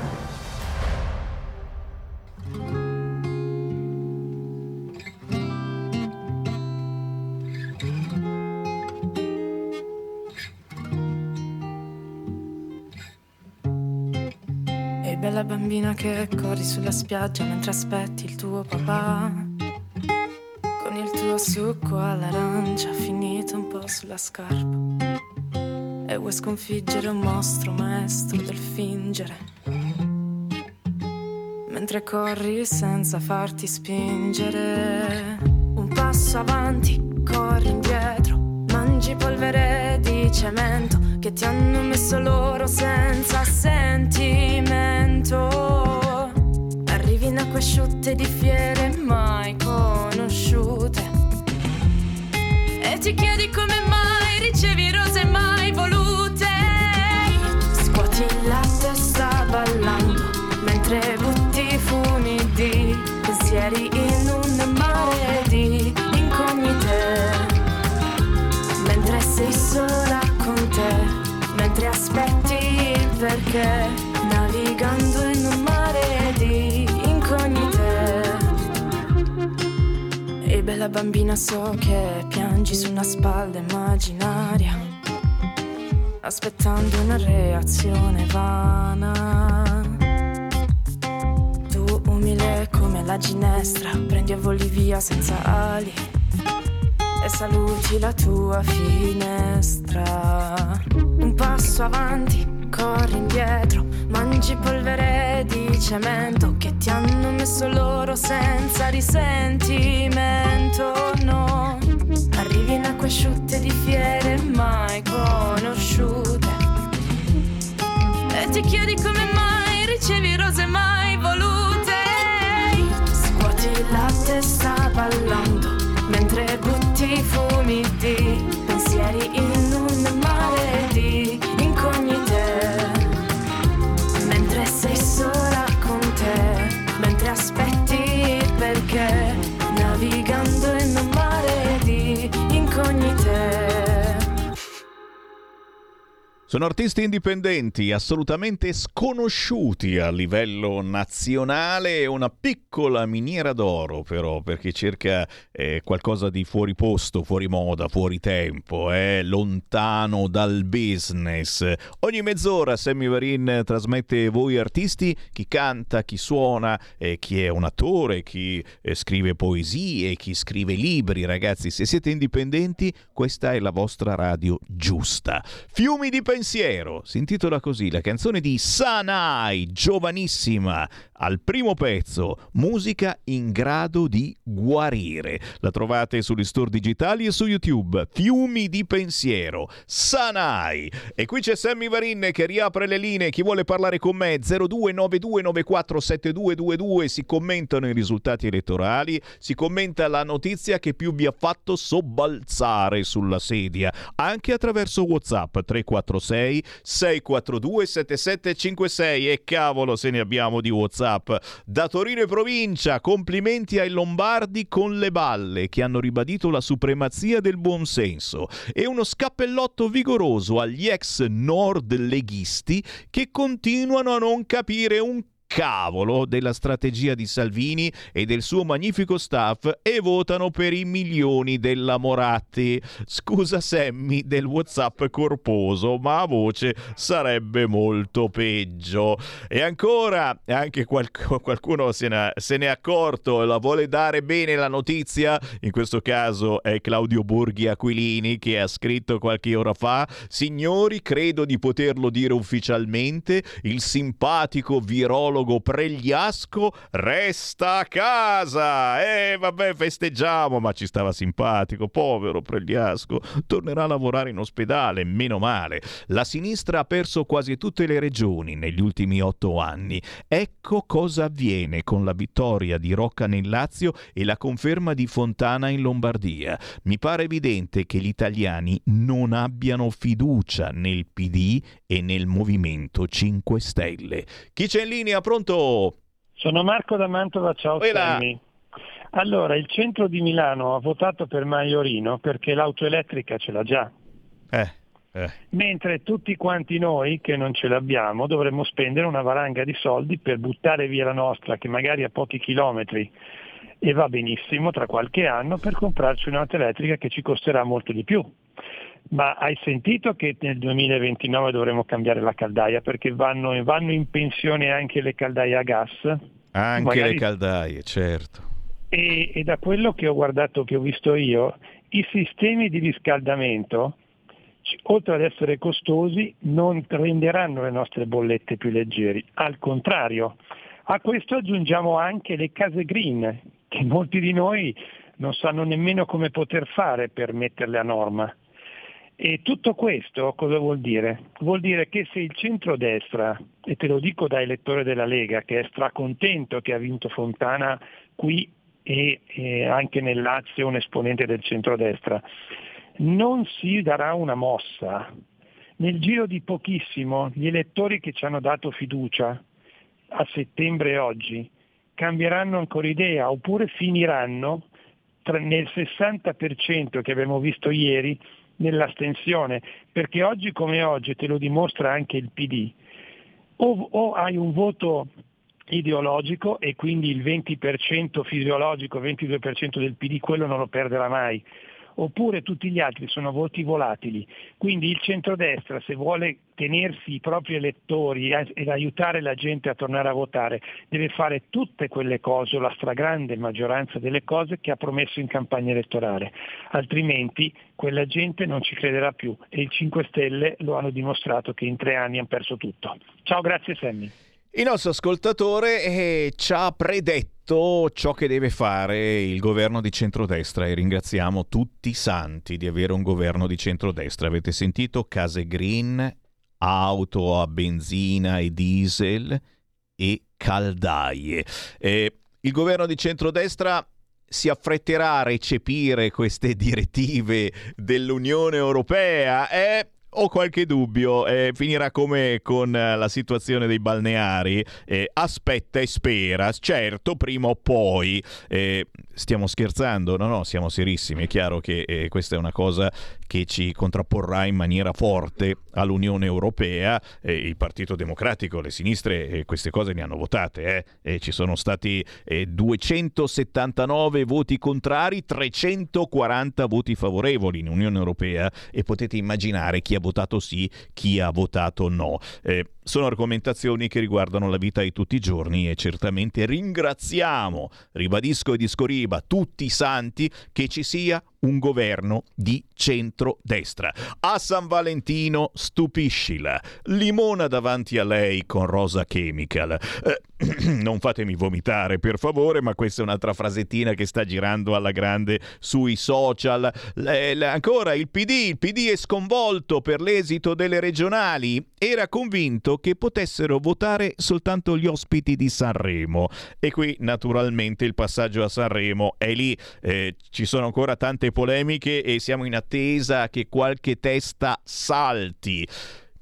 Bambina che corri sulla spiaggia mentre aspetti il tuo papà. Con il tuo succo all'arancia finito un po' sulla scarpa. E vuoi sconfiggere un mostro maestro del fingere. Mentre corri senza farti spingere. Un passo avanti, corri indietro. Mangi polvere di cemento che ti hanno messo loro senza sentimento. Arrivi in acque asciutte di fiere mai conosciute. E ti chiedi come mai ricevi rose mai volute. Scuoti la perché, navigando in un mare di incognite. E bella bambina so che piangi su una spalla immaginaria, aspettando una reazione vana. Tu umile come la ginestra, prendi e voli via senza ali e saluti la tua finestra. Un passo avanti, corri indietro, mangi polvere di cemento che ti hanno messo loro senza risentimento. Sono artisti indipendenti, assolutamente sconosciuti a livello nazionale, una piccola miniera d'oro però per chi cerca eh, qualcosa di fuori posto, fuori moda, fuori tempo, eh, lontano dal business. Ogni mezz'ora Sammy Varin trasmette voi artisti, chi canta, chi suona, eh, chi è un attore, chi eh, scrive poesie, chi scrive libri. Ragazzi, se siete indipendenti, questa è la vostra radio giusta. Fiumi di pensiero pensiero. Si intitola così la canzone di Sanai, giovanissima, al primo pezzo, musica in grado di guarire. La trovate sugli store digitali e su YouTube. Fiumi di pensiero, Sanai. E qui c'è Sammy Varin che riapre le linee. Chi vuole parlare con me? 0292947222. Si commentano i risultati elettorali, si commenta la notizia che più vi ha fatto sobbalzare sulla sedia, anche attraverso WhatsApp 346 642 7756 e cavolo se ne abbiamo di WhatsApp WhatsApp. Da Torino e provincia, complimenti ai lombardi con le balle che hanno ribadito la supremazia del buonsenso e uno scappellotto vigoroso agli ex nord leghisti che continuano a non capire un cavolo della strategia di Salvini e del suo magnifico staff e votano per i milioni della Moratti. Scusa Sammy del WhatsApp corposo, ma a voce sarebbe molto peggio. E ancora, anche qualc- qualcuno se ne, se ne è accorto, la vuole dare bene la notizia, in questo caso è Claudio Borghi Aquilini che ha scritto qualche ora fa, signori, credo di poterlo dire ufficialmente, il simpatico virologo psicologo Pregliasco resta a casa. E vabbè, festeggiamo, ma ci stava simpatico, povero Pregliasco. Tornerà a lavorare in ospedale, meno male. La sinistra ha perso quasi tutte le regioni negli ultimi otto anni. Ecco cosa avviene con la vittoria di Rocca nel Lazio e la conferma di Fontana in Lombardia. Mi pare evidente che gli italiani non abbiano fiducia nel PD e nel Movimento 5 Stelle. Chi c'è in linea? pronto? Sono Marco da Mantova, ciao Sammy. Allora, il centro di Milano ha votato per Maiorino perché l'auto elettrica ce l'ha già. Eh, eh. Mentre tutti quanti noi che non ce l'abbiamo dovremmo spendere una varanga di soldi per buttare via la nostra, che magari a pochi chilometri e va benissimo tra qualche anno, per comprarci un'auto elettrica che ci costerà molto di più. Ma hai sentito che nel 2029 dovremo cambiare la caldaia perché vanno, vanno in pensione anche le caldaie a gas? Anche Magari... le caldaie, certo. E, e da quello che ho guardato, che ho visto io, i sistemi di riscaldamento, oltre ad essere costosi, non renderanno le nostre bollette più leggeri. Al contrario, a questo aggiungiamo anche le case green, che molti di noi non sanno nemmeno come poter fare per metterle a norma. E tutto questo cosa vuol dire? Vuol dire che se il centrodestra, e te lo dico da elettore della Lega, che è stracontento che ha vinto Fontana qui e, e anche nel Lazio un esponente del centrodestra, non si darà una mossa. Nel giro di pochissimo gli elettori che ci hanno dato fiducia a settembre e oggi cambieranno ancora idea oppure finiranno nel 60% che abbiamo visto ieri nell'astensione, perché oggi come oggi te lo dimostra anche il PD, o, o hai un voto ideologico e quindi il 20% fisiologico, il 22% del PD, quello non lo perderà mai, oppure tutti gli altri sono voti volatili. Quindi il centrodestra, se vuole tenersi i propri elettori ed aiutare la gente a tornare a votare, deve fare tutte quelle cose, o la stragrande maggioranza delle cose che ha promesso in campagna elettorale, altrimenti quella gente non ci crederà più e i 5 Stelle lo hanno dimostrato che in tre anni hanno perso tutto. Ciao, grazie Sammy. Il nostro ascoltatore eh, ci ha predetto ciò che deve fare il governo di centrodestra e ringraziamo tutti i santi di avere un governo di centrodestra. Avete sentito case green, auto a benzina e diesel e caldaie. Eh, il governo di centrodestra si affretterà a recepire queste direttive dell'Unione Europea? Eh, ho qualche dubbio, eh, finirà come con eh, la situazione dei balneari, eh, aspetta e spera, certo prima o poi, eh, stiamo scherzando, no no, siamo serissimi, è chiaro che questa è una cosa che ci contrapporrà in maniera forte all'Unione Europea, il Partito Democratico, le sinistre queste cose ne hanno votate, eh. ci sono stati 279 voti contrari, 340 voti favorevoli in Unione Europea e potete immaginare chi ha votato sì, chi ha votato no. Eh, sono argomentazioni che riguardano la vita di tutti i giorni e certamente ringraziamo, ribadisco e discoriba, tutti i santi che ci sia un governo di centro-destra. A San Valentino stupiscila, limona davanti a lei con rosa chemical. Eh, non fatemi vomitare per favore, ma questa è un'altra frasettina che sta girando alla grande sui social. Le, le, ancora il PD, il PD è sconvolto per l'esito delle regionali, era convinto che potessero votare soltanto gli ospiti di Sanremo e qui naturalmente il passaggio a Sanremo è lì, eh, ci sono ancora tante polemiche e siamo in attesa che qualche testa salti.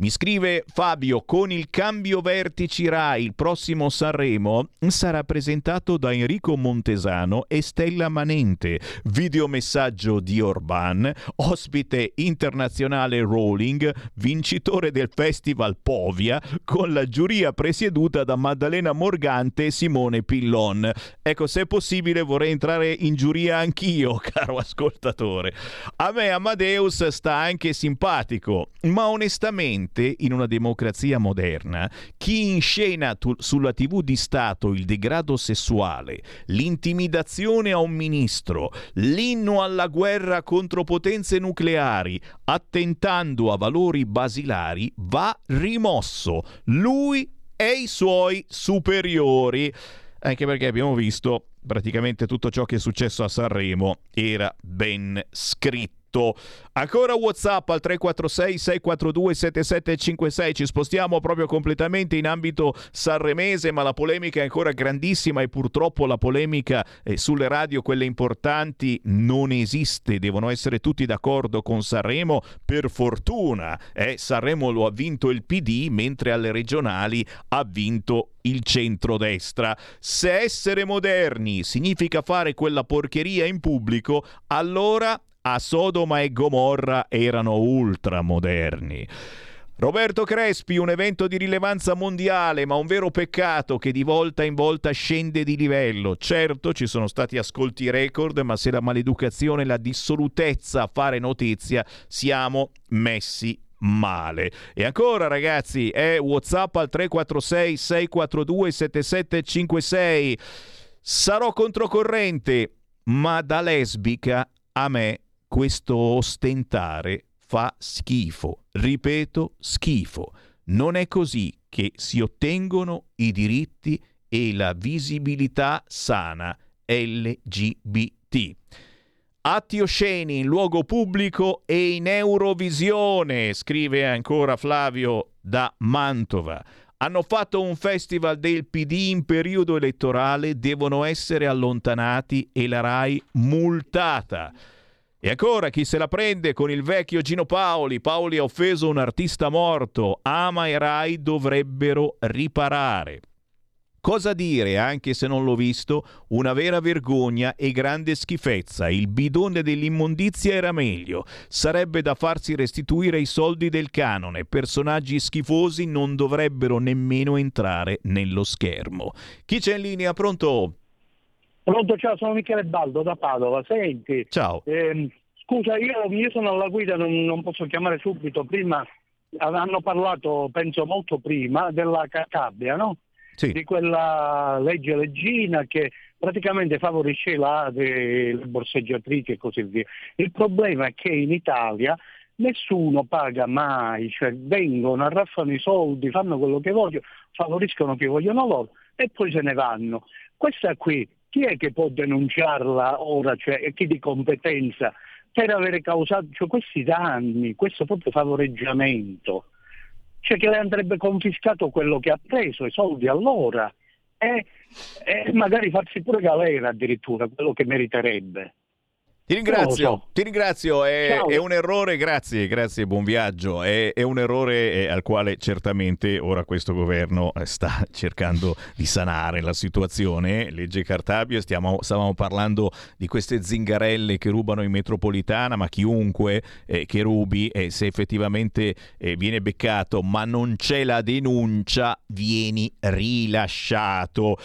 Mi scrive Fabio, con il cambio vertici RAI il prossimo Sanremo sarà presentato da Enrico Montesano e Stella Manente. Videomessaggio di Orban, ospite internazionale Rowling, vincitore del festival Povia, con la giuria presieduta da Maddalena Morgante e Simone Pillon. Ecco, se è possibile vorrei entrare in giuria anch'io, caro ascoltatore. A me Amadeus sta anche simpatico, ma onestamente Ovviamente, in una democrazia moderna, chi inscena tu- sulla TV di Stato il degrado sessuale, l'intimidazione a un ministro, l'inno alla guerra contro potenze nucleari, attentando a valori basilari, va rimosso. Lui e i suoi superiori. Anche perché abbiamo visto praticamente tutto ciò che è successo a Sanremo era ben scritto tutto. Ancora WhatsApp al 346 642 7756. Ci spostiamo proprio completamente in ambito sanremese, ma la polemica è ancora grandissima e purtroppo la polemica eh, sulle radio, quelle importanti, non esiste. Devono essere tutti d'accordo con Sanremo. Per fortuna, eh, Sanremo lo ha vinto il PD, mentre alle regionali ha vinto il centrodestra. Se essere moderni significa fare quella porcheria in pubblico, allora a Sodoma e Gomorra erano ultramoderni. Roberto Crespi, un evento di rilevanza mondiale, ma un vero peccato che di volta in volta scende di livello. Certo, ci sono stati ascolti record, ma se la maleducazione e la dissolutezza a fare notizia, siamo messi male. E ancora ragazzi, è WhatsApp al 346 642 7756. Sarò controcorrente, ma da lesbica a me questo ostentare fa schifo. Ripeto, schifo. Non è così che si ottengono i diritti e la visibilità sana LGBT. Atti osceni in luogo pubblico e in Eurovisione, scrive ancora Flavio da Mantova. Hanno fatto un festival del PD in periodo elettorale, devono essere allontanati e la RAI multata. E ancora chi se la prende con il vecchio Gino Paoli. Paoli ha offeso un artista morto. Ama e Rai dovrebbero riparare. Cosa dire, anche se non l'ho visto, una vera vergogna e grande schifezza. Il bidone dell'immondizia era meglio. Sarebbe da farsi restituire i soldi del canone. Personaggi schifosi non dovrebbero nemmeno entrare nello schermo. Chi c'è in linea? Pronto? Pronto, ciao, sono Michele Baldo da Padova. Senti, ciao. Ehm, scusa, io, io, sono alla guida, non, non, posso chiamare subito. Prima hanno parlato, penso molto prima, della Calabria, no? Sì. Di quella legge leggina che praticamente favorisce la, le borseggiatrici e così via. Il problema è che in Italia nessuno paga mai, cioè vengono, arraffano i soldi, fanno quello che vogliono, favoriscono chi vogliono loro e poi se ne vanno. Questa qui chi è che può denunciarla ora, cioè chi di competenza, per avere causato cioè, questi danni, questo proprio favoreggiamento? Cioè che le andrebbe confiscato quello che ha preso, i soldi allora, e, e magari farsi pure galera addirittura, quello che meriterebbe. Ti ringrazio, so. ti ringrazio, è, è, un errore, grazie, grazie, buon viaggio, è, è un errore eh, al quale certamente ora questo governo eh, sta cercando di sanare la situazione. Legge Cartabio, stiamo, stavamo parlando di queste zingarelle che rubano in metropolitana, ma chiunque eh, che rubi, eh, se effettivamente viene beccato ma non c'è la denuncia, vieni rilasciato.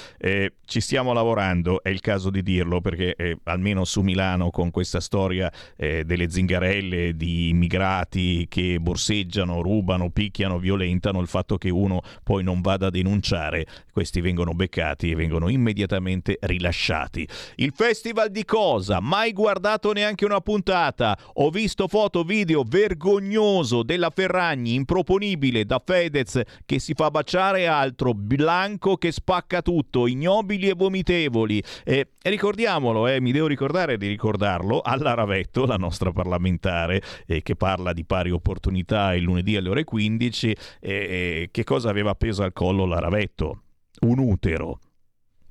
Ci stiamo lavorando, è il caso di dirlo, perché almeno su Milano con questa storia eh, delle zingarelle, di immigrati che borseggiano, rubano, picchiano, violentano, il fatto che uno poi non vada a denunciare, questi vengono beccati e vengono immediatamente rilasciati. Il festival di cosa? Mai guardato neanche una puntata. Ho visto foto, video vergognoso della Ferragni, improponibile da Fedez che si fa baciare altro, Blanco che spacca tutto, ignobili e vomitevoli. Eh, ricordiamolo, eh, mi devo ricordare di ricordarlo farlo alla Ravetto, la nostra parlamentare eh, che parla di pari opportunità il lunedì alle ore 15. Eh, che cosa aveva appeso al collo la Ravetto? Un utero.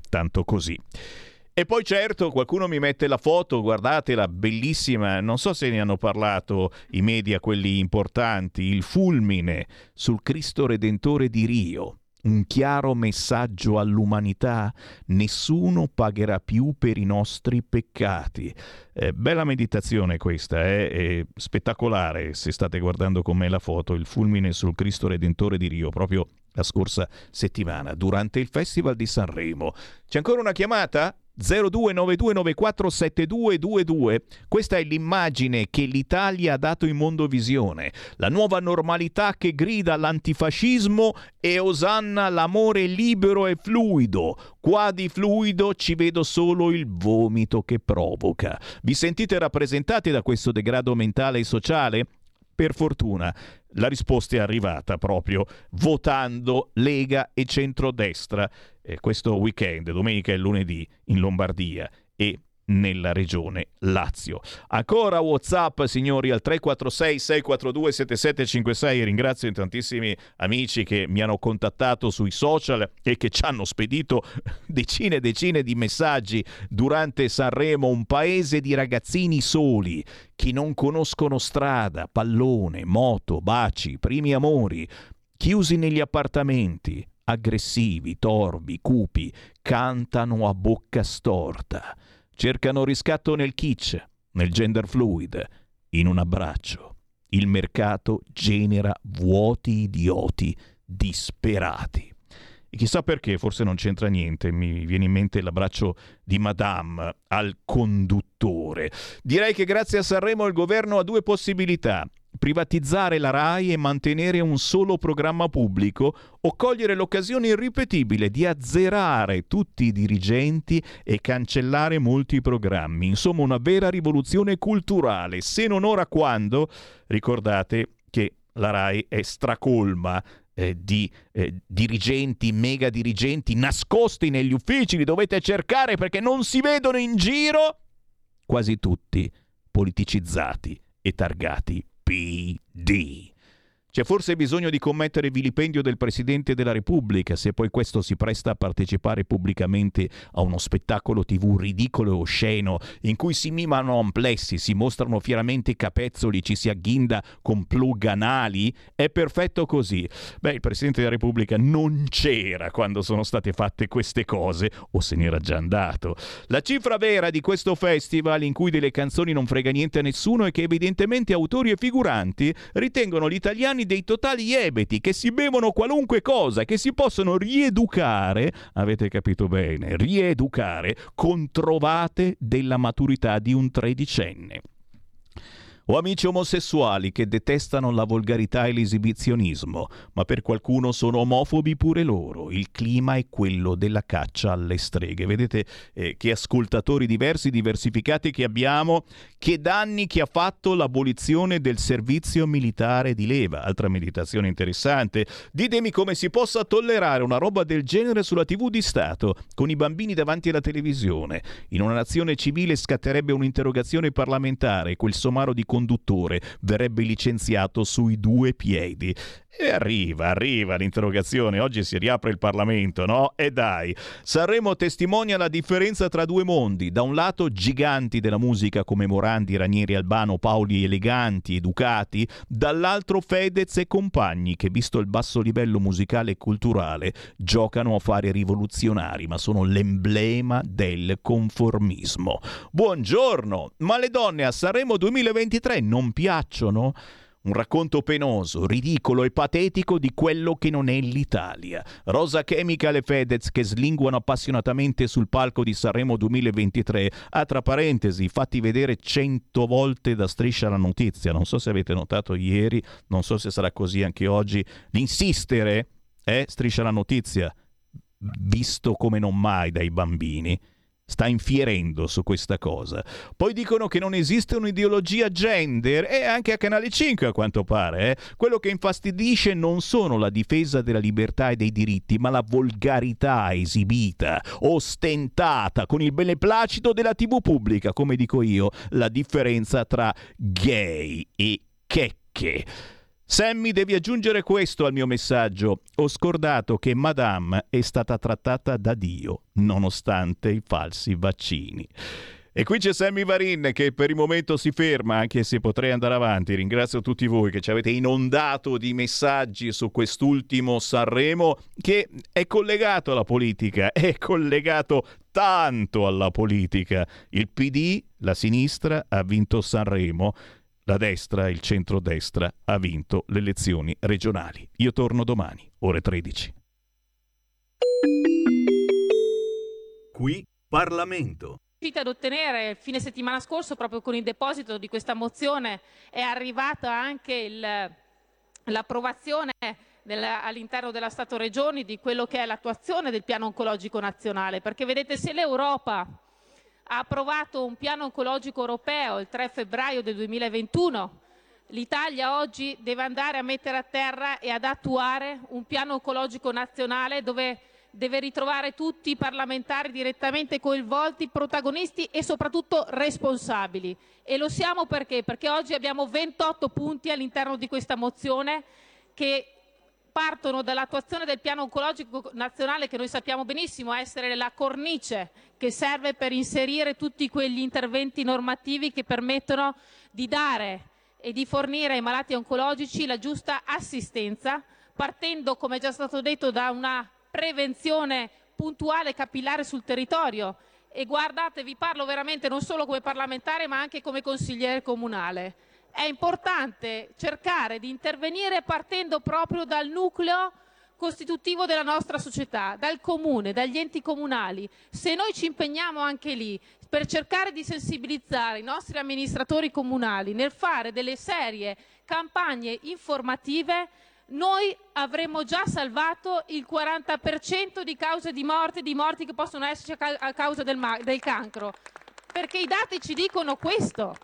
Tanto così. E poi certo qualcuno mi mette la foto, guardatela, bellissima, non so se ne hanno parlato i media, quelli importanti, il fulmine sul Cristo Redentore di Rio un chiaro messaggio all'umanità, nessuno pagherà più per i nostri peccati. Eh, bella meditazione questa, eh? è spettacolare se state guardando con me la foto, il fulmine sul Cristo Redentore di Rio, proprio la scorsa settimana, durante il Festival di Sanremo. C'è ancora una chiamata? 0292947222. Questa è l'immagine che l'Italia ha dato in Mondovisione, la nuova normalità che grida all'antifascismo e osanna l'amore libero e fluido. Qua di fluido ci vedo solo il vomito che provoca. Vi sentite rappresentati da questo degrado mentale e sociale? Per fortuna la risposta è arrivata proprio votando Lega e centrodestra eh, questo weekend, domenica e lunedì, in Lombardia e nella regione Lazio. Ancora WhatsApp, signori, al 346 642 7756. Ringrazio i tantissimi amici che mi hanno contattato sui social e che ci hanno spedito decine e decine di messaggi durante Sanremo, un paese di ragazzini soli, che non conoscono strada, pallone, moto, baci, primi amori, chiusi negli appartamenti, aggressivi, torbi, cupi, cantano a bocca storta Cercano riscatto nel kitsch, nel gender fluid, in un abbraccio. Il mercato genera vuoti idioti disperati. E chissà perché, forse non c'entra niente, mi viene in mente l'abbraccio di Madame al conduttore. Direi che grazie a Sanremo il governo ha due possibilità privatizzare la RAI e mantenere un solo programma pubblico o cogliere l'occasione irripetibile di azzerare tutti i dirigenti e cancellare molti programmi. Insomma, una vera rivoluzione culturale. Se non ora quando, ricordate che la RAI è stracolma eh, di eh, dirigenti, mega dirigenti nascosti negli uffici, li dovete cercare perché non si vedono in giro, quasi tutti politicizzati e targati PD. C'è forse bisogno di commettere vilipendio del Presidente della Repubblica se poi questo si presta a partecipare pubblicamente a uno spettacolo tv ridicolo e osceno in cui si mimano amplessi, si mostrano fieramente capezzoli, ci si agghinda con plug anali? È perfetto così. Beh, il Presidente della Repubblica non c'era quando sono state fatte queste cose o se n'era già andato. La cifra vera di questo festival in cui delle canzoni non frega niente a nessuno è che evidentemente autori e figuranti ritengono gli italiani italiani dei totali ebeti che si bevono qualunque cosa, che si possono rieducare, avete capito bene, rieducare con trovate della maturità di un tredicenne o amici omosessuali che detestano la volgarità e l'esibizionismo, ma per qualcuno sono omofobi pure loro. Il clima è quello della caccia alle streghe. Vedete eh, che ascoltatori diversi, diversificati che abbiamo, che danni che ha fatto l'abolizione del servizio militare di leva. Altra meditazione interessante. Ditemi come si possa tollerare una roba del genere sulla TV di Stato, con i bambini davanti alla televisione. In una nazione civile scatterebbe un'interrogazione parlamentare, quel somaro di conduttore verrebbe licenziato sui due piedi. E arriva, arriva l'interrogazione. Oggi si riapre il Parlamento, no? E dai, Sanremo testimonia la differenza tra due mondi. Da un lato giganti della musica come Morandi, Ranieri, Albano, Paoli eleganti, educati, dall'altro Fedez e compagni che, visto il basso livello musicale e culturale, giocano a fare rivoluzionari, ma sono l'emblema del conformismo. Buongiorno, ma le donne a Sanremo 2023 non piacciono? Un racconto penoso, ridicolo e patetico di quello che non è l'Italia. Rosa Chemical e Fedez che slinguano appassionatamente sul palco di Sanremo 2023. Ah, tra parentesi, fatti vedere cento volte da striscia la notizia. Non so se avete notato ieri, non so se sarà così anche oggi. L'insistere, eh, striscia la notizia, visto come non mai dai bambini sta infierendo su questa cosa. Poi dicono che non esiste un'ideologia gender e anche a Canale 5 a quanto pare. Eh? Quello che infastidisce non sono la difesa della libertà e dei diritti, ma la volgarità esibita, ostentata, con il beneplacito della TV pubblica, come dico io, la differenza tra gay e checche. Sammy, devi aggiungere questo al mio messaggio. Ho scordato che Madame è stata trattata da Dio, nonostante i falsi vaccini. E qui c'è Sammy Varin che per il momento si ferma, anche se potrei andare avanti. Ringrazio tutti voi che ci avete inondato di messaggi su quest'ultimo Sanremo che è collegato alla politica, è collegato tanto alla politica. Il PD, la sinistra, ha vinto Sanremo la destra, il centrodestra, ha vinto le elezioni regionali. Io torno domani, ore 13. Qui Parlamento. ad ottenere il fine settimana scorso, proprio con il deposito di questa mozione, è arrivata anche il, l'approvazione del, all'interno della Stato-Regioni di quello che è l'attuazione del piano oncologico nazionale, perché vedete se l'Europa ha approvato un piano oncologico europeo il 3 febbraio del 2021. L'Italia oggi deve andare a mettere a terra e ad attuare un piano oncologico nazionale dove deve ritrovare tutti i parlamentari direttamente coinvolti, protagonisti e soprattutto responsabili. E lo siamo perché? Perché oggi abbiamo 28 punti all'interno di questa mozione che partono dall'attuazione del piano oncologico nazionale che noi sappiamo benissimo essere la cornice che serve per inserire tutti quegli interventi normativi che permettono di dare e di fornire ai malati oncologici la giusta assistenza, partendo, come è già stato detto, da una prevenzione puntuale e capillare sul territorio. E guardate, vi parlo veramente non solo come parlamentare ma anche come consigliere comunale è importante cercare di intervenire partendo proprio dal nucleo costitutivo della nostra società, dal comune, dagli enti comunali. Se noi ci impegniamo anche lì per cercare di sensibilizzare i nostri amministratori comunali nel fare delle serie campagne informative, noi avremmo già salvato il 40% di cause di morte, di morti che possono esserci a causa del, del cancro. Perché i dati ci dicono questo.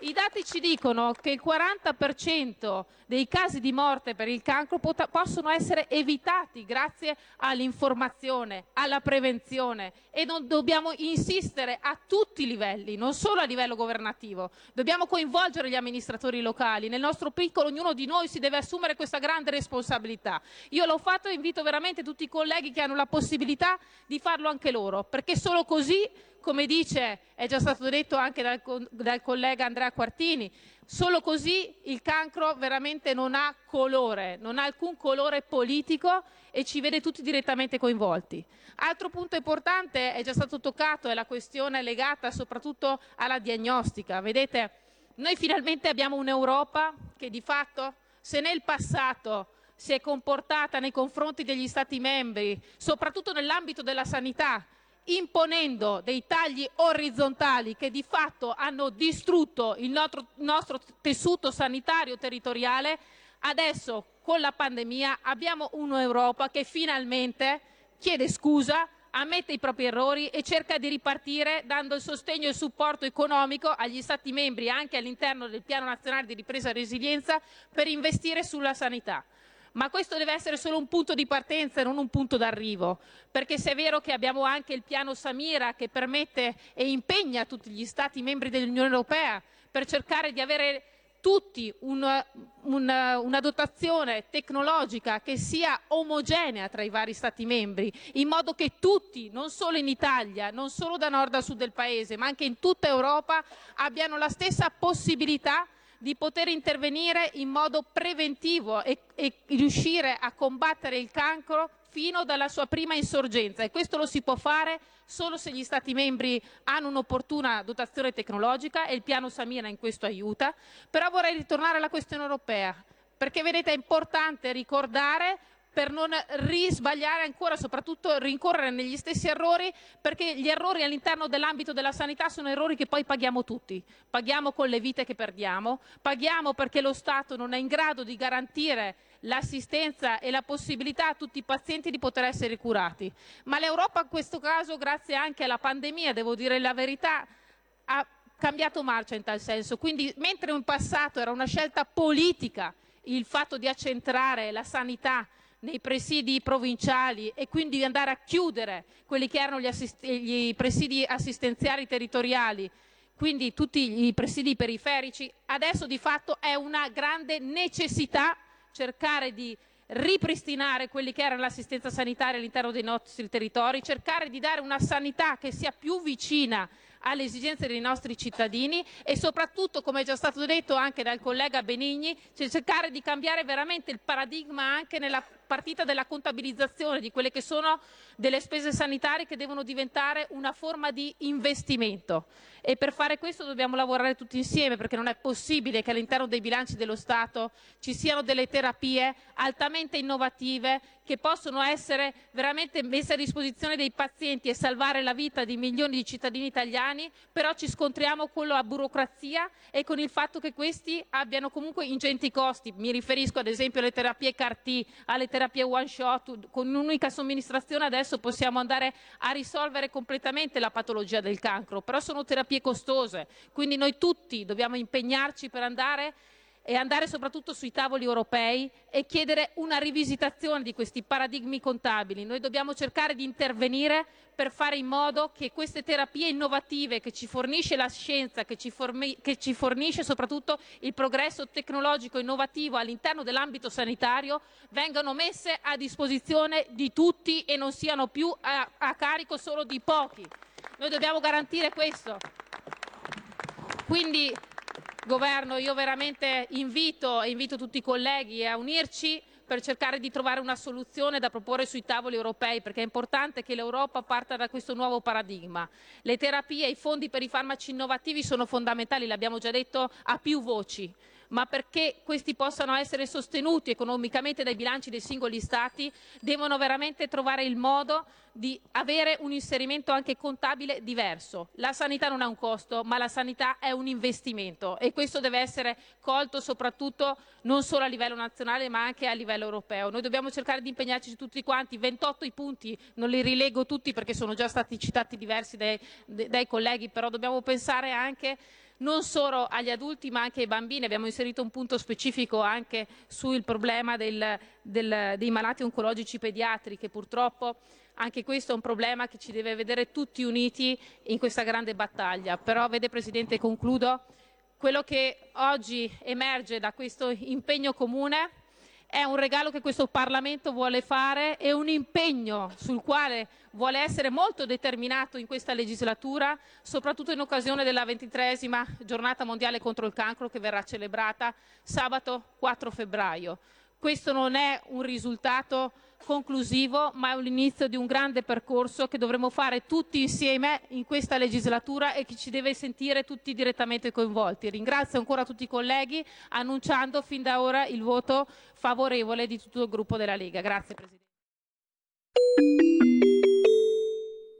I dati ci dicono che il 40% dei casi di morte per il cancro pot- possono essere evitati grazie all'informazione, alla prevenzione e non dobbiamo insistere a tutti i livelli, non solo a livello governativo. Dobbiamo coinvolgere gli amministratori locali. Nel nostro piccolo ognuno di noi si deve assumere questa grande responsabilità. Io l'ho fatto e invito veramente tutti i colleghi che hanno la possibilità di farlo anche loro, perché solo così come dice, è già stato detto anche dal, dal collega Andrea Quartini, solo così il cancro veramente non ha colore, non ha alcun colore politico e ci vede tutti direttamente coinvolti. Altro punto importante è già stato toccato, è la questione legata soprattutto alla diagnostica. Vedete, noi finalmente abbiamo un'Europa che di fatto, se nel passato si è comportata nei confronti degli Stati membri, soprattutto nell'ambito della sanità, imponendo dei tagli orizzontali che di fatto hanno distrutto il nostro, nostro tessuto sanitario territoriale, adesso con la pandemia abbiamo un'Europa che finalmente chiede scusa, ammette i propri errori e cerca di ripartire dando il sostegno e il supporto economico agli Stati membri anche all'interno del Piano nazionale di ripresa e resilienza per investire sulla sanità ma questo deve essere solo un punto di partenza e non un punto d'arrivo, perché se è vero che abbiamo anche il piano Samira che permette e impegna tutti gli Stati membri dell'Unione Europea per cercare di avere tutti una, una, una, dotazione tecnologica che sia omogenea tra i vari Stati membri, in modo che tutti, non solo in Italia, non solo da nord a sud del Paese, ma anche in tutta Europa, abbiano la stessa possibilità di poter intervenire in modo preventivo e, e riuscire a combattere il cancro fino dalla sua prima insorgenza e questo lo si può fare solo se gli Stati membri hanno un'opportuna dotazione tecnologica e il piano Samina in questo aiuta. Però vorrei ritornare alla questione europea, perché vedete è importante ricordare per non risbagliare ancora, soprattutto rincorrere negli stessi errori, perché gli errori all'interno dell'ambito della sanità sono errori che poi paghiamo tutti. Paghiamo con le vite che perdiamo, paghiamo perché lo Stato non è in grado di garantire l'assistenza e la possibilità a tutti i pazienti di poter essere curati. Ma l'Europa in questo caso, grazie anche alla pandemia, devo dire la verità, ha cambiato marcia in tal senso. Quindi mentre in passato era una scelta politica il fatto di accentrare la sanità nei presidi provinciali e quindi di andare a chiudere quelli che erano gli, assist- gli presidi assistenziali territoriali quindi tutti i presidi periferici, adesso di fatto è una grande necessità cercare di ripristinare quelli che erano l'assistenza sanitaria all'interno dei nostri territori, cercare di dare una sanità che sia più vicina alle esigenze dei nostri cittadini e soprattutto, come è già stato detto anche dal collega Benigni, cioè cercare di cambiare veramente il paradigma anche nella partita della contabilizzazione di quelle che sono delle spese sanitarie che devono diventare una forma di investimento e per fare questo dobbiamo lavorare tutti insieme perché non è possibile che all'interno dei bilanci dello Stato ci siano delle terapie altamente innovative che possono essere veramente messe a disposizione dei pazienti e salvare la vita di milioni di cittadini italiani, però ci scontriamo con la burocrazia e con il fatto che questi abbiano comunque ingenti costi. Mi riferisco ad esempio alle terapie CAR-T, alle terapie one shot, con un'unica somministrazione adesso possiamo andare a risolvere completamente la patologia del cancro, però sono terapie costose, quindi noi tutti dobbiamo impegnarci per andare e andare soprattutto sui tavoli europei e chiedere una rivisitazione di questi paradigmi contabili. Noi dobbiamo cercare di intervenire per fare in modo che queste terapie innovative che ci fornisce la scienza, che ci, formi- che ci fornisce soprattutto il progresso tecnologico innovativo all'interno dell'ambito sanitario, vengano messe a disposizione di tutti e non siano più a, a carico solo di pochi. Noi dobbiamo garantire questo. Quindi Governo, io veramente invito, invito tutti i colleghi a unirci per cercare di trovare una soluzione da proporre sui tavoli europei, perché è importante che l'Europa parta da questo nuovo paradigma. Le terapie e i fondi per i farmaci innovativi sono fondamentali, l'abbiamo già detto a più voci ma perché questi possano essere sostenuti economicamente dai bilanci dei singoli Stati, devono veramente trovare il modo di avere un inserimento anche contabile diverso. La sanità non è un costo, ma la sanità è un investimento e questo deve essere colto soprattutto non solo a livello nazionale ma anche a livello europeo. Noi dobbiamo cercare di impegnarci tutti quanti, 28 i punti, non li rilego tutti perché sono già stati citati diversi dai, dai colleghi, però dobbiamo pensare anche non solo agli adulti ma anche ai bambini. Abbiamo inserito un punto specifico anche sul problema del, del, dei malati oncologici pediatri che purtroppo anche questo è un problema che ci deve vedere tutti uniti in questa grande battaglia. Però, vede Presidente, concludo, quello che oggi emerge da questo impegno comune è un regalo che questo Parlamento vuole fare e un impegno sul quale vuole essere molto determinato in questa legislatura, soprattutto in occasione della ventitresima giornata mondiale contro il cancro che verrà celebrata sabato 4 febbraio. Questo non è un risultato conclusivo, ma è l'inizio di un grande percorso che dovremo fare tutti insieme in questa legislatura e che ci deve sentire tutti direttamente coinvolti. Ringrazio ancora tutti i colleghi annunciando fin da ora il voto favorevole di tutto il gruppo della Lega. Grazie Presidente.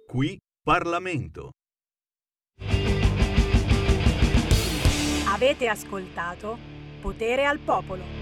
Qui Parlamento. Avete ascoltato Potere al Popolo.